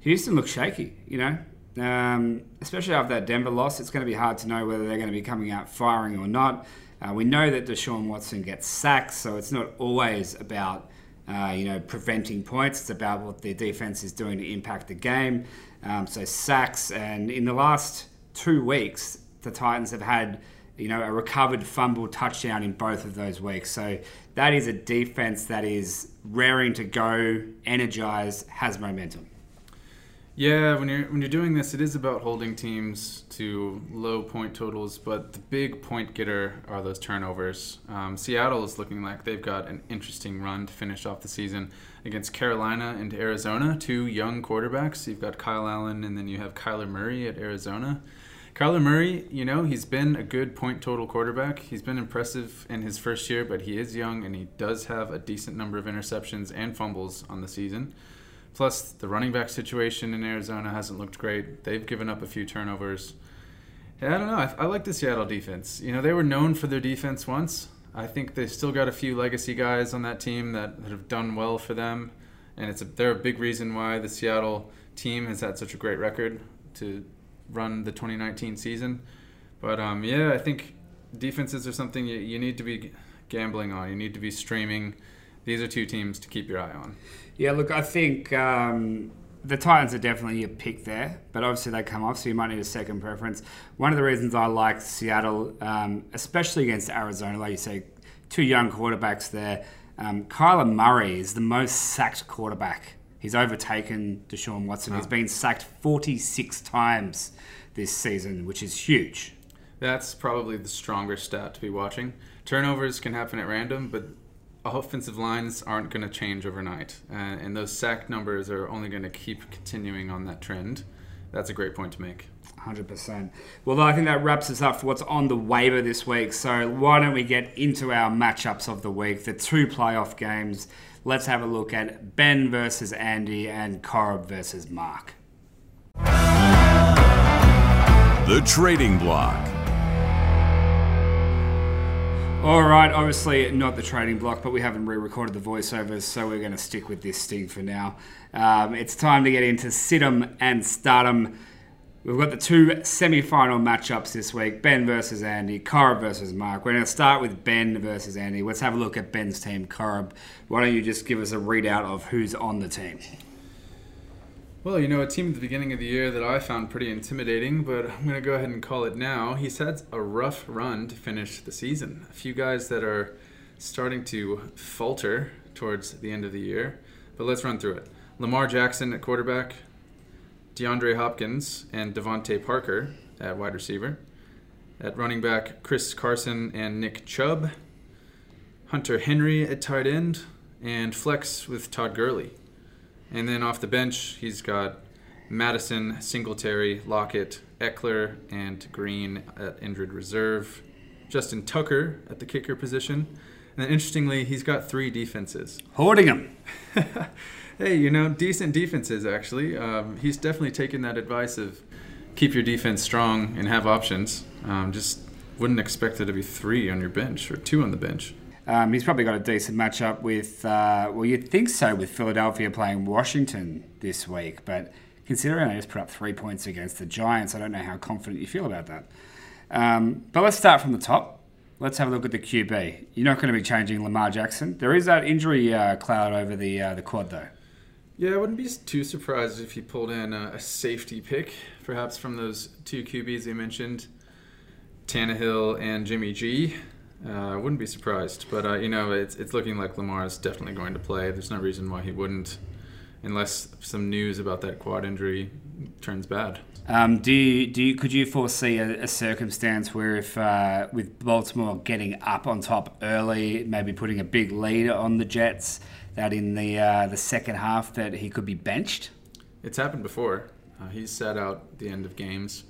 Houston looks shaky. You know, um, especially after that Denver loss, it's going to be hard to know whether they're going to be coming out firing or not. Uh, we know that Deshaun Watson gets sacks, so it's not always about uh, you know preventing points. It's about what their defense is doing to impact the game. Um, so sacks, and in the last two weeks, the Titans have had you know a recovered fumble touchdown in both of those weeks. So that is a defense that is raring to go, energized, has momentum. Yeah, when you're when you're doing this, it is about holding teams to low point totals, but the big point getter are those turnovers. Um, Seattle is looking like they've got an interesting run to finish off the season against Carolina and Arizona, two young quarterbacks. You've got Kyle Allen, and then you have Kyler Murray at Arizona. Kyler Murray, you know, he's been a good point total quarterback. He's been impressive in his first year, but he is young and he does have a decent number of interceptions and fumbles on the season. Plus, the running back situation in Arizona hasn't looked great. They've given up a few turnovers. Yeah, I don't know. I, I, like the Seattle defense. You know, they were known for their defense once. I think they still got a few legacy guys on that team that, that have done well for them, and it's a, they're a big reason why the Seattle team has had such a great record to run the 2019 season. But um, yeah, I think defenses are something you, you need to be gambling on. You need to be streaming. These are two teams to keep your eye on. Yeah, look, I think um, the Titans are definitely your pick there, but obviously they come off, so you might need a second preference. One of the reasons I like Seattle, um, especially against Arizona, like you say, two young quarterbacks there. Um, Kyler Murray is the most sacked quarterback. He's overtaken Deshaun Watson. Oh. He's been sacked 46 times this season, which is huge. That's probably the stronger stat to be watching. Turnovers can happen at random, but offensive lines aren't going to change overnight, uh, and those sack numbers are only going to keep continuing on that trend. That's a great point to make. 100%. Well, I think that wraps us up for what's on the waiver this week. So, why don't we get into our matchups of the week, the two playoff games? Let's have a look at Ben versus Andy and Corb versus Mark. The Trading Block. All right, obviously not the trading block, but we haven't re-recorded the voiceovers, so we're going to stick with this sting for now. Um, it's time to get into sit 'em and start 'em. We've got the two semi-final matchups this week: Ben versus Andy, Corb versus Mark. We're going to start with Ben versus Andy. Let's have a look at Ben's team. Corb, why don't you just give us a readout of who's on the team? Well, you know, a team at the beginning of the year that I found pretty intimidating, but I'm going to go ahead and call it now. He's had a rough run to finish the season. A few guys that are starting to falter towards the end of the year, but let's run through it. Lamar Jackson at quarterback, DeAndre Hopkins and DeVante Parker at wide receiver. At running back, Chris Carson and Nick Chubb. Hunter Henry at tight end, and flex with Todd Gurley. And then off the bench, he's got Mattison, Singletary, Lockett, Ekeler, and Green at injured reserve. Justin Tucker at the kicker position. And then interestingly, he's got three defenses. Hoarding them. *laughs* hey, you know, decent defenses actually. Um, he's definitely taken that advice of keep your defense strong and have options. Um, just wouldn't expect there to be three on your bench or two on the bench. Um, he's probably got a decent matchup with, uh, well, you'd think so with Philadelphia playing Washington this week, but considering they just put up three points against the Giants, I don't know how confident you feel about that. Um, but let's start from the top. Let's have a look at the QB. You're not going to be changing Lamar Jackson. There is that injury uh, cloud over the uh, the quad, though. Yeah, I wouldn't be too surprised if he pulled in a, a safety pick, perhaps from those two QBs you mentioned, Tannehill and Jimmy G. Uh, I wouldn't be surprised, but uh, you know, it's it's looking like Lamar is definitely going to play. There's no reason why he wouldn't, unless some news about that quad injury turns bad. Um, do you, do you, could you foresee a, a circumstance where if uh, with Baltimore getting up on top early, maybe putting a big lead on the Jets, that in the uh, the second half that he could be benched? It's happened before. Uh, he's sat out the end of games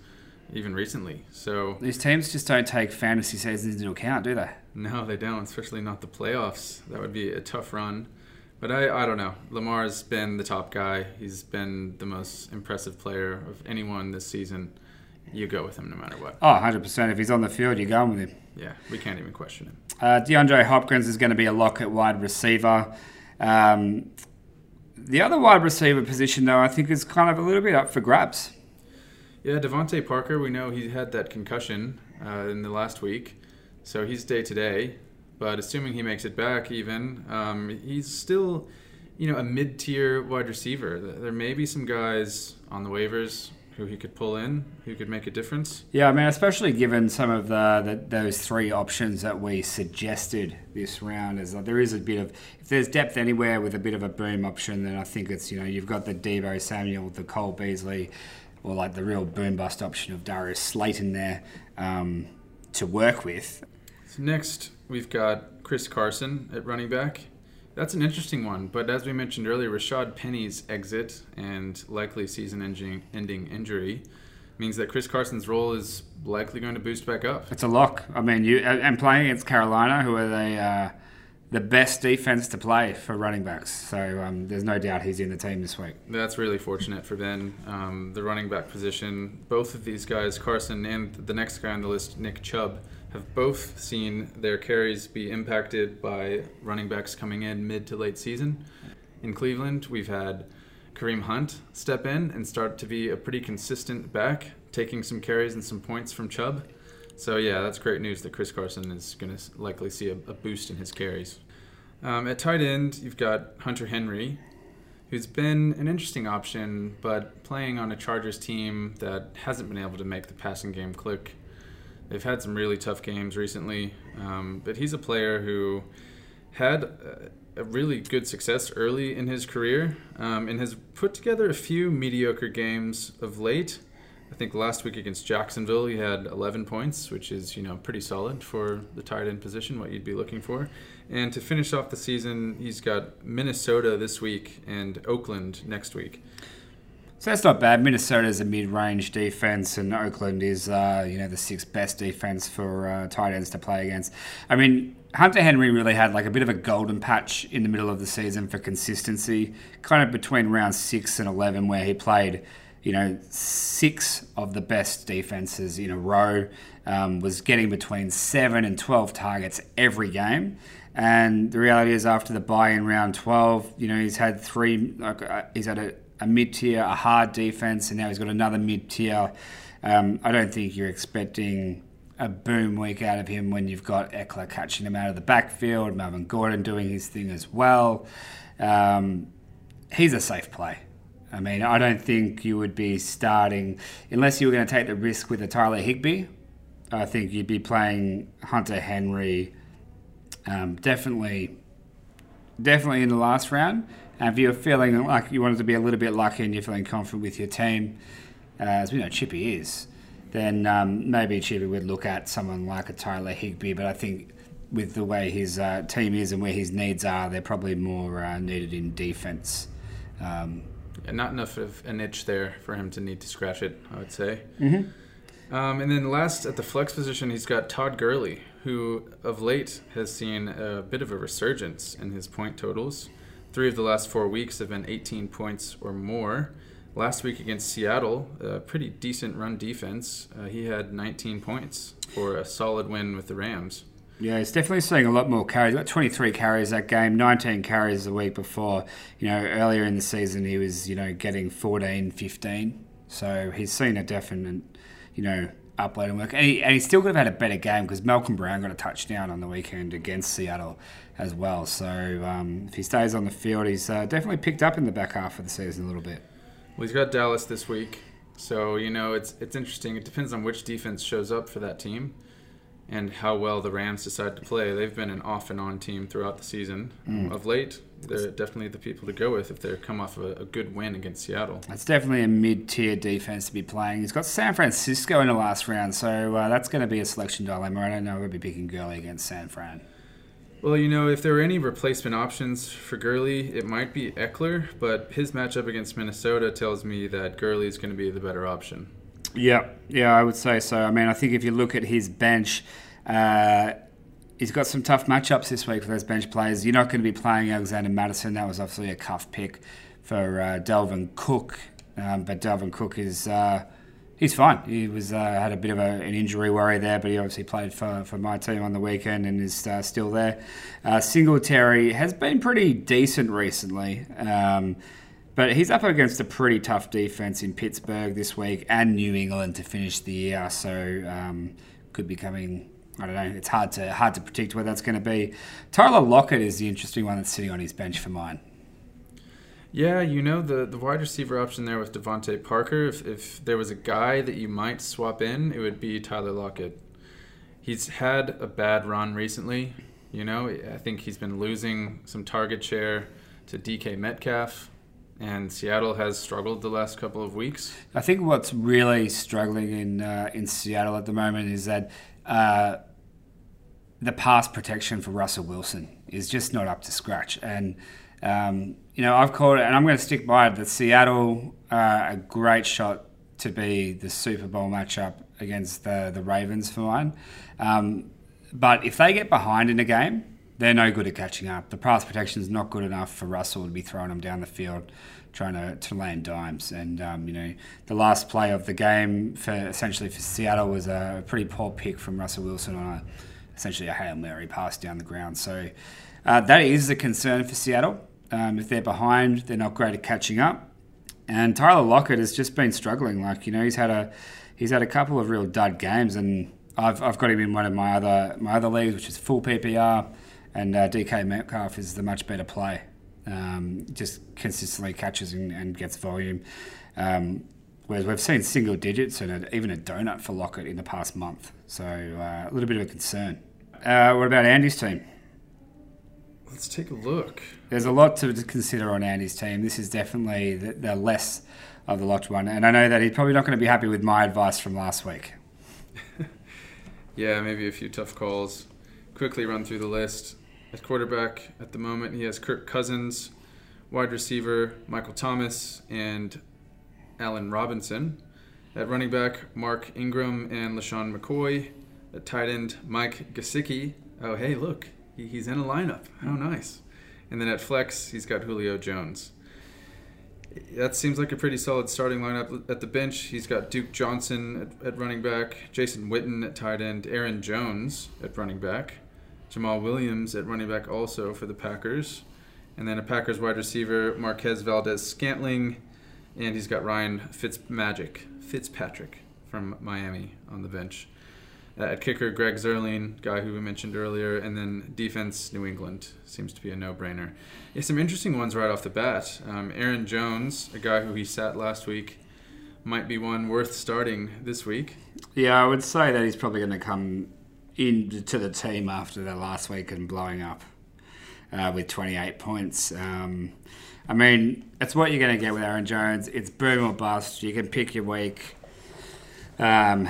even recently. So these teams just don't take fantasy seasons into account, do they? No, they don't. Especially not the playoffs. That would be a tough run. But I, I don't know. Lamar's been the top guy. He's been the most impressive player of anyone this season. You go with him no matter what. Oh, 100%. If he's on the field, you're going with him. Yeah, we can't even question him. Uh, DeAndre Hopkins is going to be a lock at wide receiver. Um, the other wide receiver position, though, I think is kind of a little bit up for grabs. Yeah, DeVante Parker, we know he had that concussion uh, in the last week, so he's day to day. But assuming he makes it back, even um, he's still, you know, a mid-tier wide receiver. There may be some guys on the waivers who he could pull in, who could make a difference. Yeah, I mean, especially given some of the, the those three options that we suggested this round, is there is a bit of if there's depth anywhere with a bit of a boom option, then I think it's you know you've got the Deebo Samuel, the Cole Beasley, or like the real boom bust option of Darius Slayton there um, to work with. So next, we've got Chris Carson at running back. That's an interesting one, but as we mentioned earlier, Rashaad Penny's exit and likely season ending injury means that Chris Carson's role is likely going to boost back up. It's a lock. I mean, you and playing against Carolina, who are the uh, the best defense to play for running backs. So um, there's no doubt he's in the team this week. That's really fortunate for Ben. Um, the running back position, both of these guys, Carson and the next guy on the list, Nick Chubb, have both seen their carries be impacted by running backs coming in mid to late season. In Cleveland, we've had Kareem Hunt step in and start to be a pretty consistent back, taking some carries and some points from Chubb. So yeah, that's great news that Chris Carson is going to likely see a, a, boost in his carries. Um, at tight end, you've got Hunter Henry, who's been an interesting option, but playing on a Chargers team that hasn't been able to make the passing game click. They've had some really tough games recently, um, but he's a player who had a, really good success early in his career um, and has put together a few mediocre games of late. I think last week against Jacksonville, he had 11 points, which is you know pretty solid for the tight end position, what you'd be looking for. And to finish off the season, he's got Minnesota this week and Oakland next week. So that's not bad. Minnesota is a mid-range defense, and Oakland is uh, you know the sixth best defense for uh, tight ends to play against. I mean, Hunter Henry really had like a bit of a golden patch in the middle of the season for consistency, kind of between round six and eleven, where he played you know, six of the best defenses in a row, um, was getting between seven and 12 targets every game. And the reality is, after the buy in round 12, you know, he's had three, like, uh, he's had a, a mid tier, a hard defense, and now he's got another mid tier. Um, I don't think you're expecting a boom week out of him when you've got Ekeler catching him out of the backfield, Melvin Gordon doing his thing as well. Um, he's a safe play. I mean, I don't think you would be starting unless you were going to take the risk with a Tyler Higbee. I think you'd be playing Hunter Henry. Um, definitely, definitely in the last round. And if you're feeling like you wanted to be a little bit lucky and you're feeling confident with your team, uh, as we know Chippy is, then um, maybe Chippy would look at someone like a Tyler Higbee. But I think with the way his uh, team is and where his needs are, they're probably more uh, needed in defense. Um, not enough of an itch there for him to need to scratch it, I would say. Mm-hmm. Um, and then last at the flex position, he's got Todd Gurley, who of late has seen a bit of a resurgence in his point totals. Three of the last four weeks have been 18 points or more. Last week against Seattle, a pretty decent run defense, uh, he had 19 points for a solid win with the Rams. Yeah, he's definitely seeing a lot more carries. Got 23 carries that game, 19 carries the week before. You know, earlier in the season he was, you know, getting 14, 15. So he's seen a definite, you know, upload and work. And he, and he still could have had a better game because Malcolm Brown got a touchdown on the weekend against Seattle as well. So um, if he stays on the field, he's uh, definitely picked up in the back half of the season a little bit. Well, he's got Dallas this week. So, you know, it's it's interesting. It depends on which defense shows up for that team and how well the Rams decide to play. They've been an off and on team throughout the season. Mm. Of late, they're definitely the people to go with if they come off a, a good win against Seattle. It's definitely a mid-tier defense to be playing. He's got San Francisco in the last round, so uh, that's going to be a selection dilemma. I don't know. We'll be picking Gurley against San Fran. Well, you know, if there were any replacement options for Gurley, it might be Ekeler, but his matchup against Minnesota tells me that Gurley is going to be the better option. Yeah, yeah, I would say so. I mean, I think if you look at his bench, uh, he's got some tough matchups this week for those bench players. You're not going to be playing Alexander Mattison. That was obviously a cuff pick for uh, Dalvin Cook, um, but Dalvin Cook is uh, he's fine. He was uh, had a bit of a, an injury worry there, but he obviously played for, for my team on the weekend and is uh, still there. Uh, Singletary has been pretty decent recently. Um, but he's up against a pretty tough defense in Pittsburgh this week and New England to finish the year, so um, could be coming. I don't know. It's hard to hard to predict where that's going to be. Tyler Lockett is the interesting one that's sitting on his bench for mine. Yeah, you know the the wide receiver option there with DeVante Parker. If if there was a guy that you might swap in, it would be Tyler Lockett. He's had a bad run recently. You know, I think he's been losing some target share to DK Metcalf and Seattle has struggled the last couple of weeks. I think what's really struggling in uh, in Seattle at the moment is that uh, the pass protection for Russell Wilson is just not up to scratch. And um, you know, I've called it, and I'm going to stick by it. That Seattle uh, a great shot to be the Super Bowl matchup against the the Ravens for mine. Um, but if they get behind in a game, they're no good at catching up. The pass protection is not good enough for Russell to be throwing them down the field, trying to, to land dimes. And um, you know, the last play of the game for essentially for Seattle was a pretty poor pick from Russell Wilson on a, essentially a hail mary pass down the ground. So uh, that is a concern for Seattle. Um, if they're behind, they're not great at catching up. And Tyler Lockett has just been struggling. Like you know, he's had a he's had a couple of real dud games, and I've, I've got him in one of my other my other leagues, which is full PPR and uh, DK Metcalf is the much better play. Um, just consistently catches and, and gets volume. Um, whereas we've seen single digits and a, even a donut for Lockett in the past month. So uh, a little bit of a concern. Uh, what about Andy's team? Let's take a look. There's a lot to consider on Andy's team. This is definitely the, the less of the locked one. And I know that he's probably not going to be happy with my advice from last week. *laughs* yeah, maybe a few tough calls. Quickly run through the list. At quarterback at the moment, he has Kirk Cousins, wide receiver Michael Thomas, and Allen Robinson. At running back, Mark Ingram and LeSean McCoy. At tight end, Mike Gesicki. Oh, hey, look, he, he's in a lineup. How nice. And then at flex, he's got Julio Jones. that seems like a pretty solid starting lineup at the bench. He's got Duke Johnson at, at running back, Jason Witten at tight end, Aaron Jones at running back, Jamaal Williams at running back also for the Packers, and then a Packers wide receiver Marquez Valdes Scantling, and he's got Ryan Fitzmagic Fitzpatrick from Miami on the bench. Uh, at kicker, Greg Zuerlein, guy who we mentioned earlier, and then defense, New England seems to be a no-brainer. Yeah, some interesting ones right off the bat. Um, Aaron Jones, a guy who he sat last week, might be one worth starting this week. Yeah, I would say that he's probably going to come into the team after the last week and blowing up uh, with 28 points. Um, I mean, it's what you're going to get with Aaron Jones. It's boom or bust. You can pick your week. Um,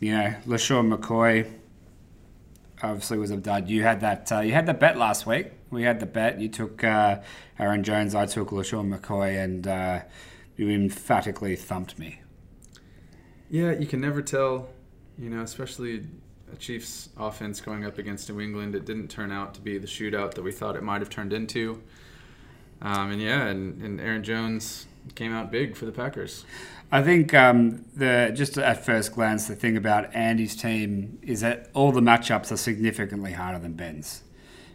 you know, LeSean McCoy obviously was a dud. You had that. Uh, you had the bet last week. We had the bet. You took uh, Aaron Jones. I took LeSean McCoy, and uh, you emphatically thumped me. Yeah, you can never tell. You know, especially Chiefs offense going up against New England. It didn't turn out to be the shootout that we thought it might have turned into. Um, and yeah, and, and Aaron Jones came out big for the Packers. I think um, the just at first glance, the thing about Andy's team is that all the matchups are significantly harder than Ben's.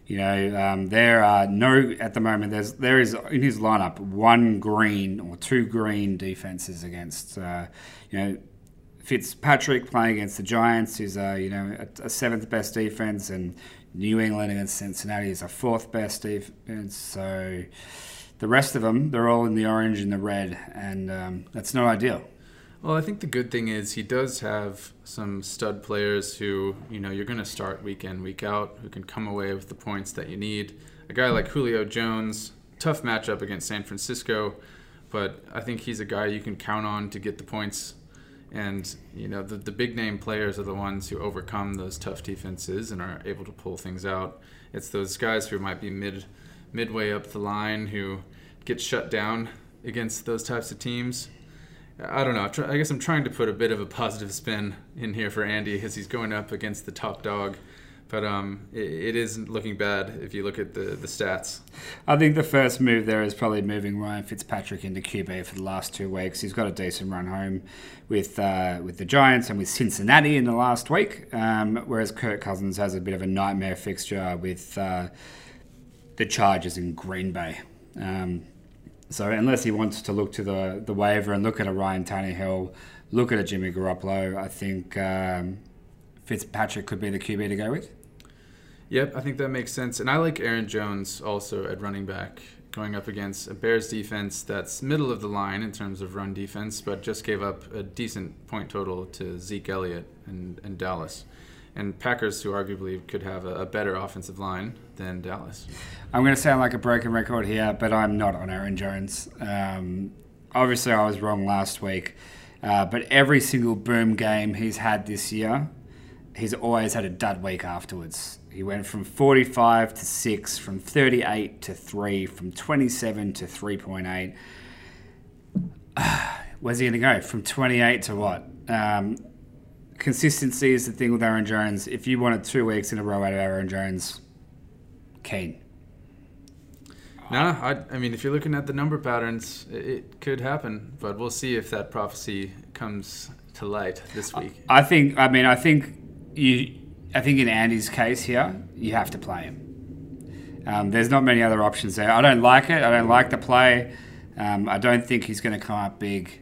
You know, um, there are no at the moment. There's there is in his lineup one green or two green defenses against. Uh, you know, Fitzpatrick playing against the Giants is a you know a, a seventh best defense, and New England against Cincinnati is a fourth best defense. So the rest of them, they're all in the orange and the red, and um, that's no ideal. Well, I think the good thing is he does have some stud players who, you know, you're going to start week in, week out, who can come away with the points that you need. A guy like Julio Jones, tough matchup against San Francisco, but I think he's a guy you can count on to get the points. And, you know, the, the big name players are the ones who overcome those tough defenses and are able to pull things out. It's those guys who might be mid midway up the line who get shut down against those types of teams. I don't know. I guess I'm trying to put a bit of a positive spin in here for Andy as he's going up against the top dog. But um, it, it is looking bad if you look at the, the stats. I think the first move there is probably moving Ryan Fitzpatrick into QB for the last two weeks. He's got a decent run home with uh, with the Giants and with Cincinnati in the last week, um, whereas Kirk Cousins has a bit of a nightmare fixture with uh, the Chargers in Green Bay. Um, so unless he wants to look to the, the waiver and look at a Ryan Tannehill, look at a Jimmy Garoppolo, I think um, Fitzpatrick could be the QB to go with. Yep, I think that makes sense. And I like Aaron Jones also at running back, going up against a Bears defense that's middle of the line in terms of run defense, but just gave up a decent point total to Zeke Elliott and, and Dallas and Packers, who arguably could have a, a, better offensive line than Dallas. I'm going to sound like a broken record here, but I'm not on Aaron Jones. Um, obviously, I was wrong last week, uh, but every single boom game he's had this year, he's always had a dud week afterwards. He went from 45 to 6, from 38 to 3, from 27 to 3.8. *sighs* Where's he going to go? From 28 to what? Um, consistency is the thing with Aaron Jones. If you wanted two weeks in a row out of Aaron Jones, Kane. No, I, I mean, if you're looking at the number patterns, it, it, could happen, but we'll see if that prophecy comes to light this week. I think. I mean, I think you. I think in Andy's case here, you have to play him. Um, there's not many other options there. I don't like it. I don't like the play. Um, I don't think he's going to come up big.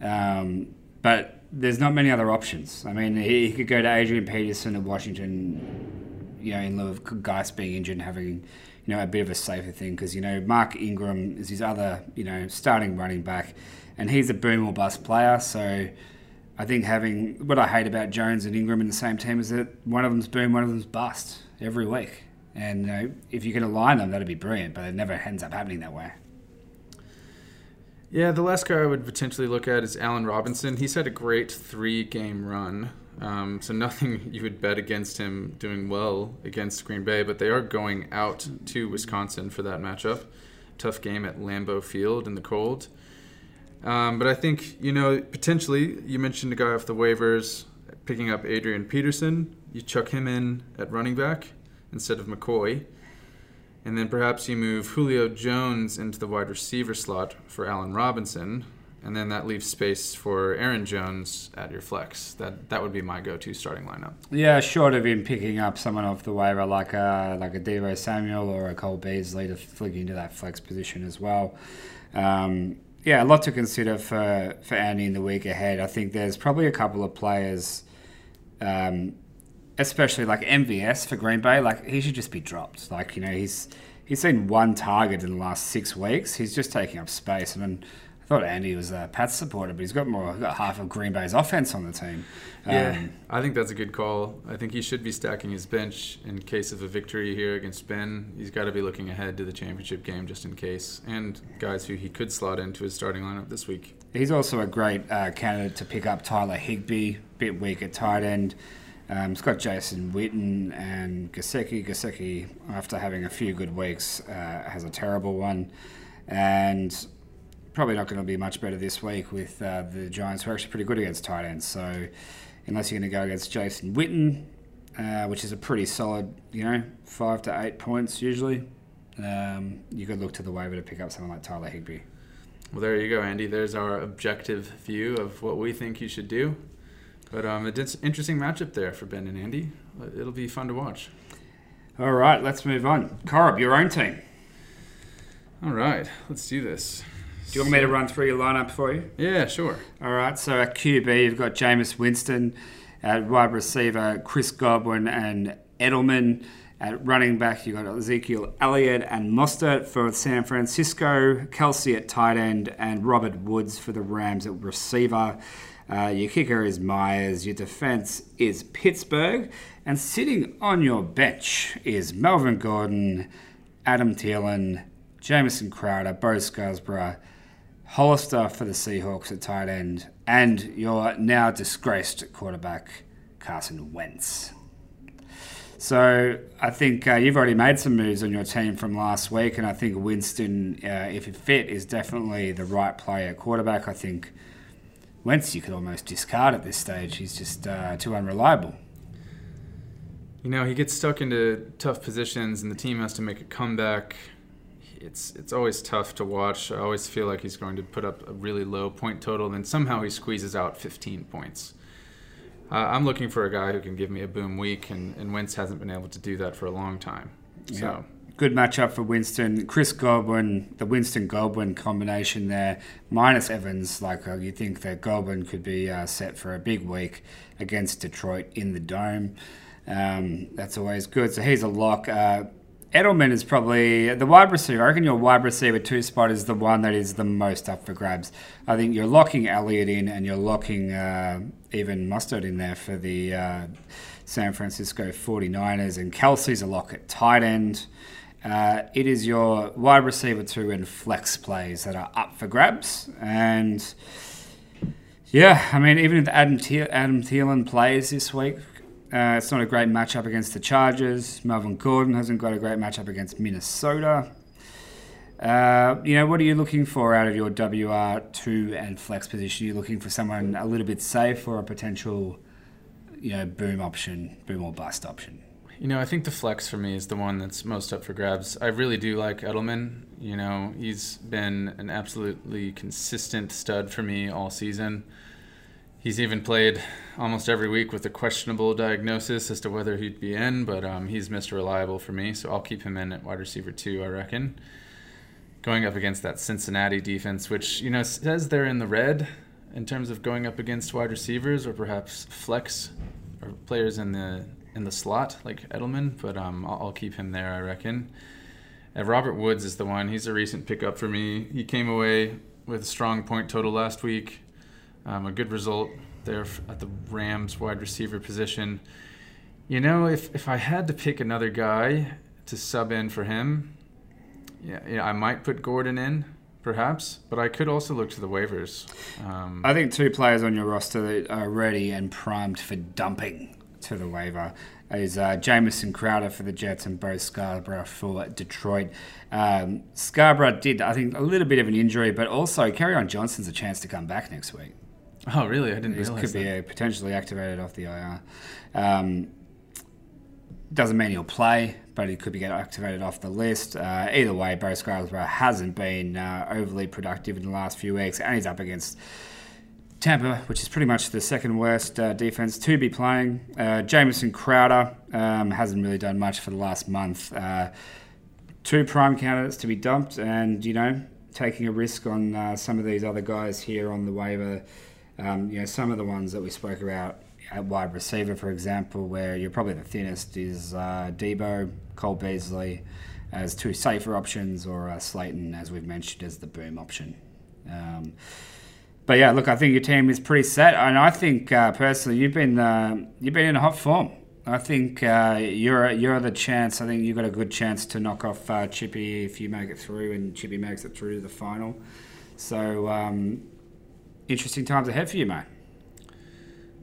Um, but there's not many other options. I mean, he, he could go to Adrian Peterson of Washington, you know, in lieu of Guice being injured and having, you know, a bit of a safer thing because, you know, Mark Ingram is his other, you know, starting running back and he's a boom or bust player. So I think having what I hate about Jones and Ingram in the same team is that one of them's boom, one of them's bust every week. And you know, if you can align them, that'd be brilliant, but it never ends up happening that way. Yeah, the last guy I would potentially look at is Allen Robinson. He's had a great three game run. Um, so nothing *laughs* you would bet against him doing well against Green Bay, but they are going out to Wisconsin for that matchup. Tough game at Lambeau Field in the cold. Um, but I think, you know, potentially, you mentioned a guy off the waivers picking up Adrian Peterson. You chuck him in at running back instead of McCoy. And then perhaps you move Julio Jones into the wide receiver slot for Allen Robinson, and then that leaves space for Aaron Jones at your flex. That that would be my go-to starting lineup. Yeah, short of him picking up someone off the waiver like a like a Deebo Samuel or a Cole Beasley to flick into that flex position as well. Um, yeah, a lot to consider for for Andy in the week ahead. I think there's probably a couple of players. Um, especially like MVS for Green Bay, like he should just be dropped. Like you know, he's he's seen one target in the last six weeks. He's just taking up space. I mean, thought Andy was a Pats supporter, but he's got more got half of Green Bay's offense on the team. Yeah, Um, I think that's a good call. I think he should be stacking his bench in case of a victory here against Ben. He's got to be looking ahead to the championship game just in case, and guys who he could slot into his starting lineup this week. He's also a great uh, candidate to pick up Tyler Higbee, bit weak at tight end. Um, he's got Jason Witten and Gesicki. Gesicki, after having a few good weeks, uh, has a terrible one. And probably not going to be much better this week with uh, the Giants, who are actually pretty good against tight ends. So unless you're going to go against Jason Witten, uh, which is a pretty solid, you know, five to eight points usually, um, you could look to the waiver to pick up someone like Tyler Higbee. Well, there you go, Andy. There's our objective view of what we think you should do. But um, it's an interesting matchup there for Ben and Andy. It'll be fun to watch. All right, let's move on. Corb, your own team. All right, let's do this. Do you want me to run through your lineup for you? Yeah, sure. All right, so at QB, you've got Jameis Winston. At wide receiver, Chris Godwin and Edelman. At running back, you've got Ezekiel Elliott and Mostert for San Francisco. Kelce at tight end, and Robert Woods for the Rams at receiver. Uh, your kicker is Myers. Your defense is Pittsburgh. And sitting on your bench is Melvin Gordon, Adam Thielen, Jamison Crowder, Bo Scarborough, Hollister for the Seahawks at tight end, and your now disgraced quarterback, Carson Wentz. So I think uh, you've already made some moves on your team from last week, and I think Winston, uh, if he fit, is definitely the right player quarterback. I think Wentz you could almost discard at this stage. He's just uh, too unreliable. You know, he gets stuck into tough positions, and the team has to make a comeback. It's it's always tough to watch. I always feel like he's going to put up a really low point total, and then somehow he squeezes out 15 points. Uh, I'm looking for a guy who can give me a boom week, and, and Wentz hasn't been able to do that for a long time. So, Yeah. Good matchup for Winston. Chris Godwin, the Winston Godwin combination there, minus Evans. Like uh, you think that Godwin could be uh, set for a big week against Detroit in the dome. Um, that's always good. So he's a lock. Uh, Edelman is probably the wide receiver. I reckon your wide receiver two spot is the one that is the most up for grabs. I think you're locking Elliott in and you're locking uh, even Mostert in there for the uh, San Francisco 49ers. And Kelce's a lock at tight end. Uh, it is your wide receiver two and flex plays that are up for grabs. And yeah, I mean, even if Adam, Thiel- Adam Thielen plays this week, uh, it's not a great matchup against the Chargers. Melvin Gordon hasn't got a great matchup against Minnesota. Uh, you know, what are you looking for out of your WR2 and flex position? You're you looking for someone a little bit safe or a potential, you know, boom option, boom or bust option? You know, I think the flex for me is the one that's most up for grabs. I really do like Edelman. You know, he's been an absolutely consistent stud for me all season. He's even played almost every week with a questionable diagnosis as to whether he'd be in, but um, he's Mr. Reliable for me, so I'll keep him in at wide receiver two, I reckon. Going up against that Cincinnati defense, which, you know, says they're in the red in terms of going up against wide receivers or perhaps flex or players in the in the slot like Edelman, but um, I'll, I'll keep him there, I reckon. Uh, Robert Woods is the one. He's a recent pickup for me. He came away with a strong point total last week. Um, a good result there at the Rams wide receiver position. You know, if, if I had to pick another guy to sub in for him, yeah, yeah, I might put Gordon in, perhaps, but I could also look to the waivers. Um, I think two players on your roster that are ready and primed for dumping to the waiver is uh, Jamison Crowder for the Jets and Bo Scarborough for Detroit. Um, Scarborough did, I think, a little bit of an injury, but also Kerryon Johnson's a chance to come back next week. Oh, really? I didn't This realize could be that. uh, potentially activated off the IR. Um, doesn't mean he'll play, but he could be activated off the list. Uh, either way, Barry Scarborough hasn't been uh, overly productive in the last few weeks, and he's up against Tampa, which is pretty much the second worst uh, defense to be playing. Uh, Jamison Crowder um, hasn't really done much for the last month. Uh, two prime candidates to be dumped, and you know, taking a risk on uh, some of these other guys here on the waiver. Um, you know, some of the ones that we spoke about at wide receiver, for example, where you're probably the thinnest is uh, Deebo, Cole Beasley as two safer options, or uh, Slayton, as we've mentioned, as the boom option. Um, but yeah, look, I think your team is pretty set, and I think uh, personally, you've been uh, you've been in a hot form. I think uh, you're you're the chance. I think you've got a good chance to knock off uh, Chippy if you make it through, and Chippy makes it through to the final. So um, interesting times ahead for you, mate.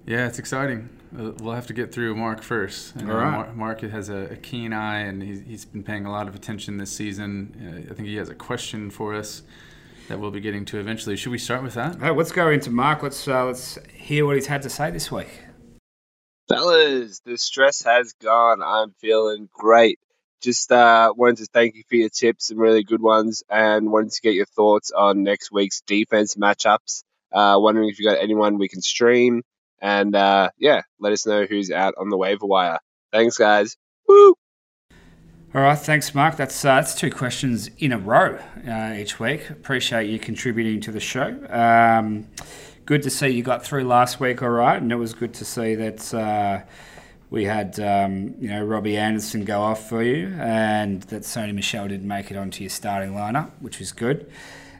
Yeah, it's exciting. We'll have to get through Mark first. All right. Mark has a, a, keen eye, and he's, he's been paying a lot of attention this season. Uh, I think he has a question for us that we'll be getting to eventually. Should we start with that? Hey, let's go into Mark. Let's uh, let's hear what he's had to say this week. Fellas, the stress has gone. I'm feeling great. Just uh, wanted to thank you for your tips, some really good ones, and wanted to get your thoughts on next week's defense matchups. Uh, wondering if you got anyone we can stream, and uh, yeah, let us know who's out on the waiver wire. Thanks, guys. Woo! All right, thanks, Mark. That's uh, that's two questions in a row uh, each week. Appreciate you contributing to the show. Um, good to see you got through last week, all right, and it was good to see that uh, we had um, you know Robbie Anderson go off for you, and that Sony Michel didn't make it onto your starting lineup, which was good.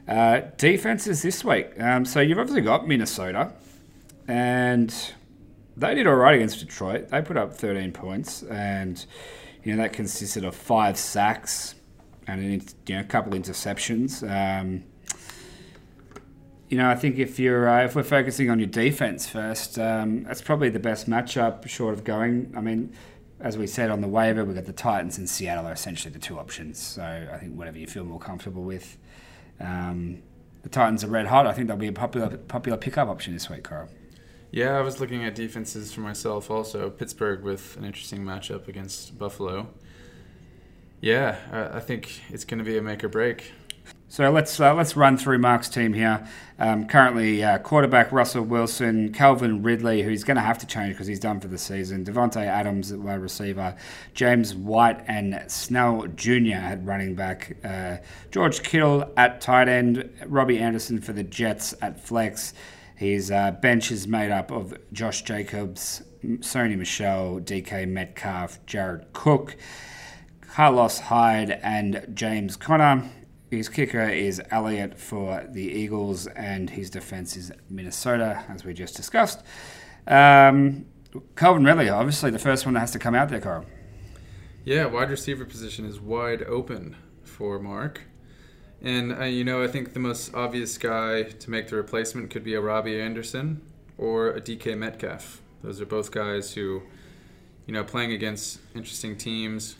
Uh, defenses this week. Um, so you've obviously got Minnesota, and they did all right against Detroit. They put up 13 points, and you know, that consisted of five sacks and an, you know, a couple interceptions. Um, you know, I think if you're uh, if we're focusing on your defense first, um, that's probably the best matchup short of going. I mean, as we said on the waiver, we've got the Titans and Seattle are essentially the two options. So I think whatever you feel more comfortable with. Um, the Titans are red hot. I think they'll be a popular popular pickup option this week, Carl. Yeah, I was looking at defenses for myself also. Pittsburgh with an interesting matchup against Buffalo. Yeah, I, I think it's going to be a make or break. So let's uh, let's run through Mark's team here. Um, currently, uh, quarterback Russell Wilson, Calvin Ridley, who's going to have to change because he's done for the season. Davante Adams at wide receiver, James White and Snell Jr. at running back, uh, George Kittle at tight end, Robbie Anderson for the Jets at flex, his uh, bench is made up of Josh Jacobs, Sony Michel, DK Metcalf, Jared Cook, Carlos Hyde, and James Conner. His kicker is Elliott for the Eagles, and his defense is Minnesota, as we just discussed. Um, Calvin Ridley, obviously the first one that has to come out there, Carl. Yeah, wide receiver position is wide open for Mark. And uh, you know, I think the most obvious guy to make the replacement could be a Robbie Anderson or a DK Metcalf. Those are both guys who, you know, playing against interesting teams.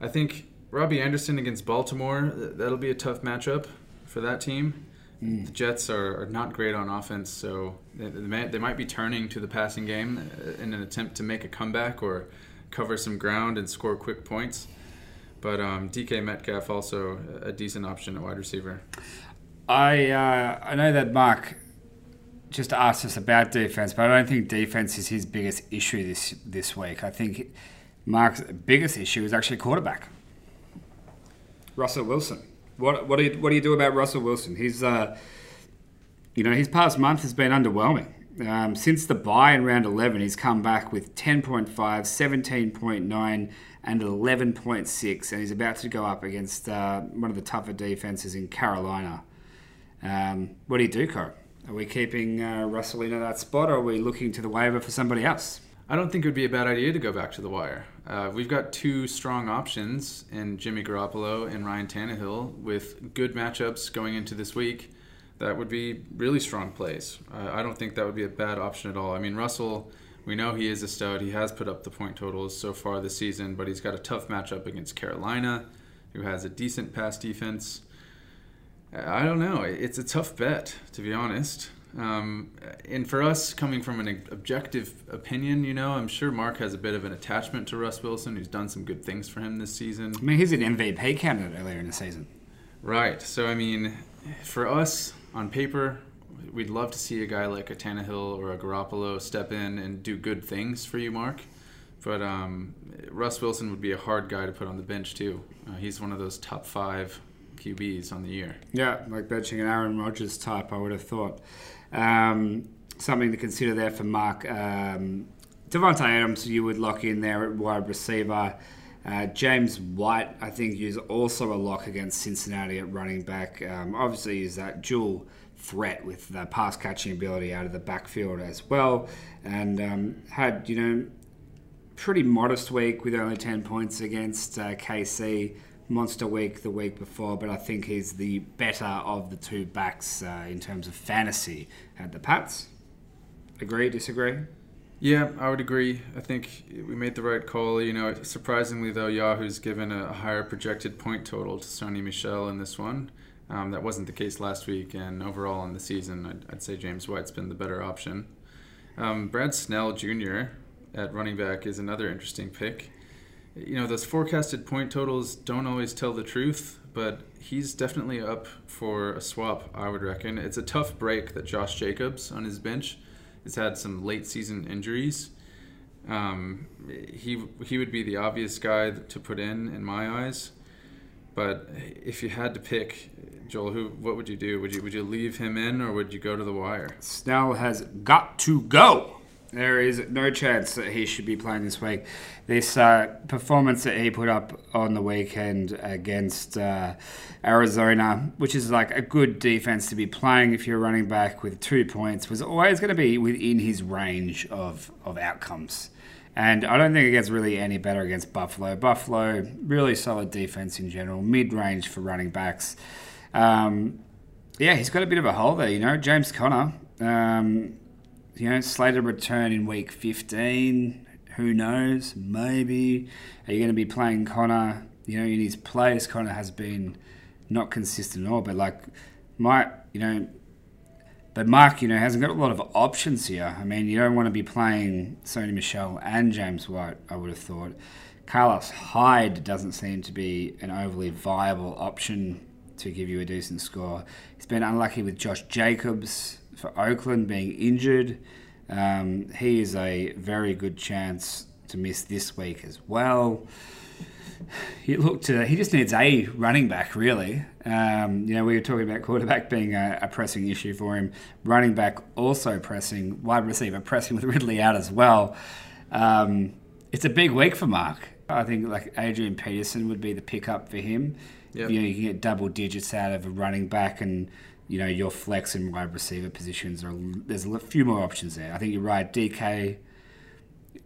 I think Robbie Anderson against Baltimore, that'll be a tough matchup for that team. Mm. The Jets are, are, not great on offense, so they, they, may, they might be turning to the passing game uh, in an attempt to make a comeback or cover some ground and score quick points. But um, DK Metcalf also a decent option at wide receiver. I uh, I know that Mark just asked us about defense, but I don't think defense is his biggest issue this this week. I think Mark's biggest issue is actually quarterback. Russell Wilson. What what do you, what do you do about Russell Wilson? He's uh, you know his past month has been underwhelming. Um, since the bye in round 11, he's come back with 10.5, 17.9, and 11.6, and he's about to go up against uh, one of the tougher defenses in Carolina. Um, what do you do, Cor? Are we keeping uh, Russell in at that spot, or are we looking to the waiver for somebody else? I don't think it would be a bad idea to go back to the wire. Uh, we've got two strong options in Jimmy Garoppolo and Ryan Tannehill with good matchups going into this week. That would be really strong plays. Uh, I don't think that would be a bad option at all. I mean, Russell we know he is a stud. He has put up the point totals so far this season, but he's got a tough matchup against Carolina, who has a decent pass defense. I don't know. It's a tough bet, to be honest. Um, and for us, coming from an objective opinion, you know, I'm sure Mark has a bit of an attachment to Russ Wilson, who's done some good things for him this season. I mean, he's an MVP candidate earlier in the season. Right. So, I mean, for us, on paper, we'd love to see a guy like a Tannehill or a Garoppolo step in and do good things for you, Mark. But um, Russ Wilson would be a hard guy to put on the bench, too. Uh, he's one of those top five QBs on the year. Yeah, like benching an Aaron Rodgers type, I would have thought. Um, something to consider there for Mark. Um, Davante Adams, you would lock in there at wide receiver. Uh, James White, I think, is also a lock against Cincinnati at running back. Um, obviously, is that dual threat with the pass catching ability out of the backfield as well, and um, had you know pretty modest week with only ten points against uh, KC. Monster week the week before, but I think he's the better of the two backs uh, in terms of fantasy at the Pats. Agree? Disagree? Yeah, I would agree. I think we made the right call. You know, surprisingly though, Yahoo's given a higher projected point total to Sony Michel in this one. Um, that wasn't the case last week, and overall in the season, I'd, I'd say James White's been the better option. Um, Brad Snell Jr. at running back is another interesting pick. You know, those forecasted point totals don't always tell the truth, but he's definitely up for a swap, I would reckon. It's a tough break that Josh Jacobs on his bench has had some late season injuries. Um, he he would be the obvious guy to put in in my eyes. But if you had to pick, Joel, who what would you do? Would you would you leave him in or would you go to the wire? Snell has got to go. There is no chance that he should be playing this week. This uh, performance that he put up on the weekend against uh, Arizona, which is like a good defense to be playing if you're running back with two points, was always going to be within his range of, of outcomes. And I don't think it gets really any better against Buffalo. Buffalo, really solid defense in general, mid range for running backs. Um, yeah, he's got a bit of a hole there, you know. James Conner. Um, you know, slated return in week 15. Who knows? Maybe. Are you going to be playing Conner? You know, in his place, Conner has been not consistent at all. But like, Mike, you know, but Mark, you know, hasn't got a lot of options here. I mean, you don't want to be playing Sony Michel and James White, I would have thought. Carlos Hyde doesn't seem to be an overly viable option to give you a decent score. He's been unlucky with Josh Jacobs for Oakland being injured. Um, he is a very good chance to miss this week as well. He looked. Uh, he just needs a running back, really. Um, you know, we were talking about quarterback being a, a, pressing issue for him. Running back also pressing. Wide receiver pressing with Ridley out as well. Um, it's a big week for Mark. I think like Adrian Peterson would be the pickup for him. Yep. You know, you can get double digits out of a running back and you know your flex and wide receiver positions are there's a few more options there. I think you're right. DK,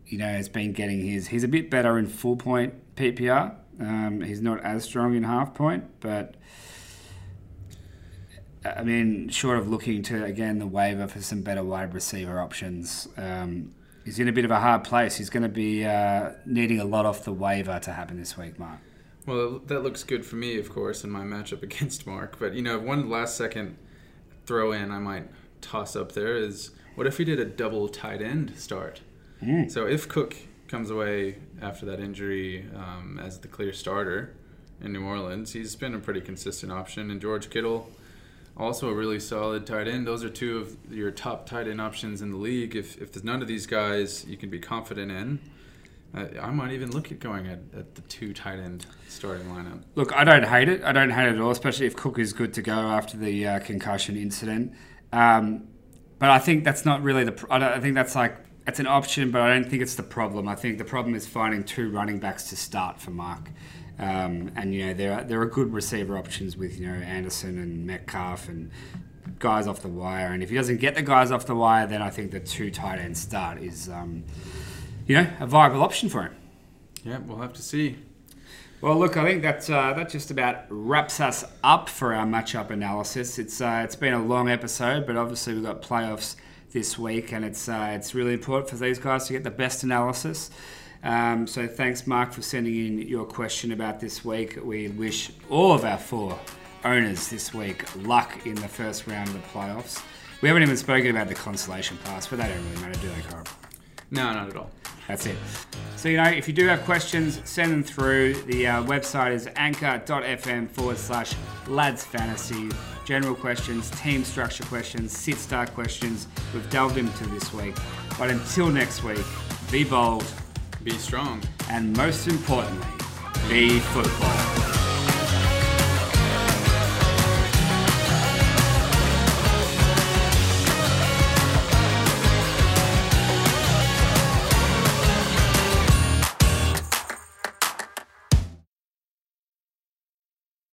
you know, has been getting his. He's a bit better in full point PPR. Um, he's not as strong in half point, but I mean, short of looking to again the waiver for some better wide receiver options. Um, he's in a bit of a hard place. He's going to be uh, needing a lot off the waiver to happen this week, Mark. Well, that looks good for me, of course, in my matchup *laughs* against Mark. But you know, one last second throw in I might toss up there is what if we did a double tight end start? Mm. So if Cook comes away after that injury um, as the clear starter in New Orleans, he's been a pretty consistent option, and George Kittle. Also, a really solid tight end. Those are two of your top tight end options in the league. If, if there's none of these guys you can be confident in, I might even look at going at, at the two tight end starting lineup. Look, I don't hate it. I don't hate it at all, especially if Cook is good to go after the uh, concussion incident. Um, but I think that's not really the. I, I think that's like it's an option, but I don't think it's the problem. I think the problem is finding two running backs to start for Mark. Um, and you know there are there are good receiver options with you know Anderson and Metcalf and guys off the wire. And if he doesn't get the guys off the wire, then I think the two tight end start is. Um, you know, a viable option for him. Yeah, we'll have to see. Well, look, I think that uh, that just about wraps us up for our matchup analysis. It's uh, it's been a long episode, but obviously we've got playoffs this week, and it's uh, it's really important for these guys to get the best analysis. Um, so thanks, Mark, for sending in your question about this week. We wish all of our four owners this week luck in the first round of the playoffs. We haven't even spoken about the consolation pass, but that don't really matter, do they, Carl? No, not at all. That's it. So, you know, if you do have questions, send them through. The uh, website is anchor.fm forward slash lads fantasy. General questions, team structure questions, sit start questions. We've delved into this week. But until next week, be bold Be strong. and most importantly, be football.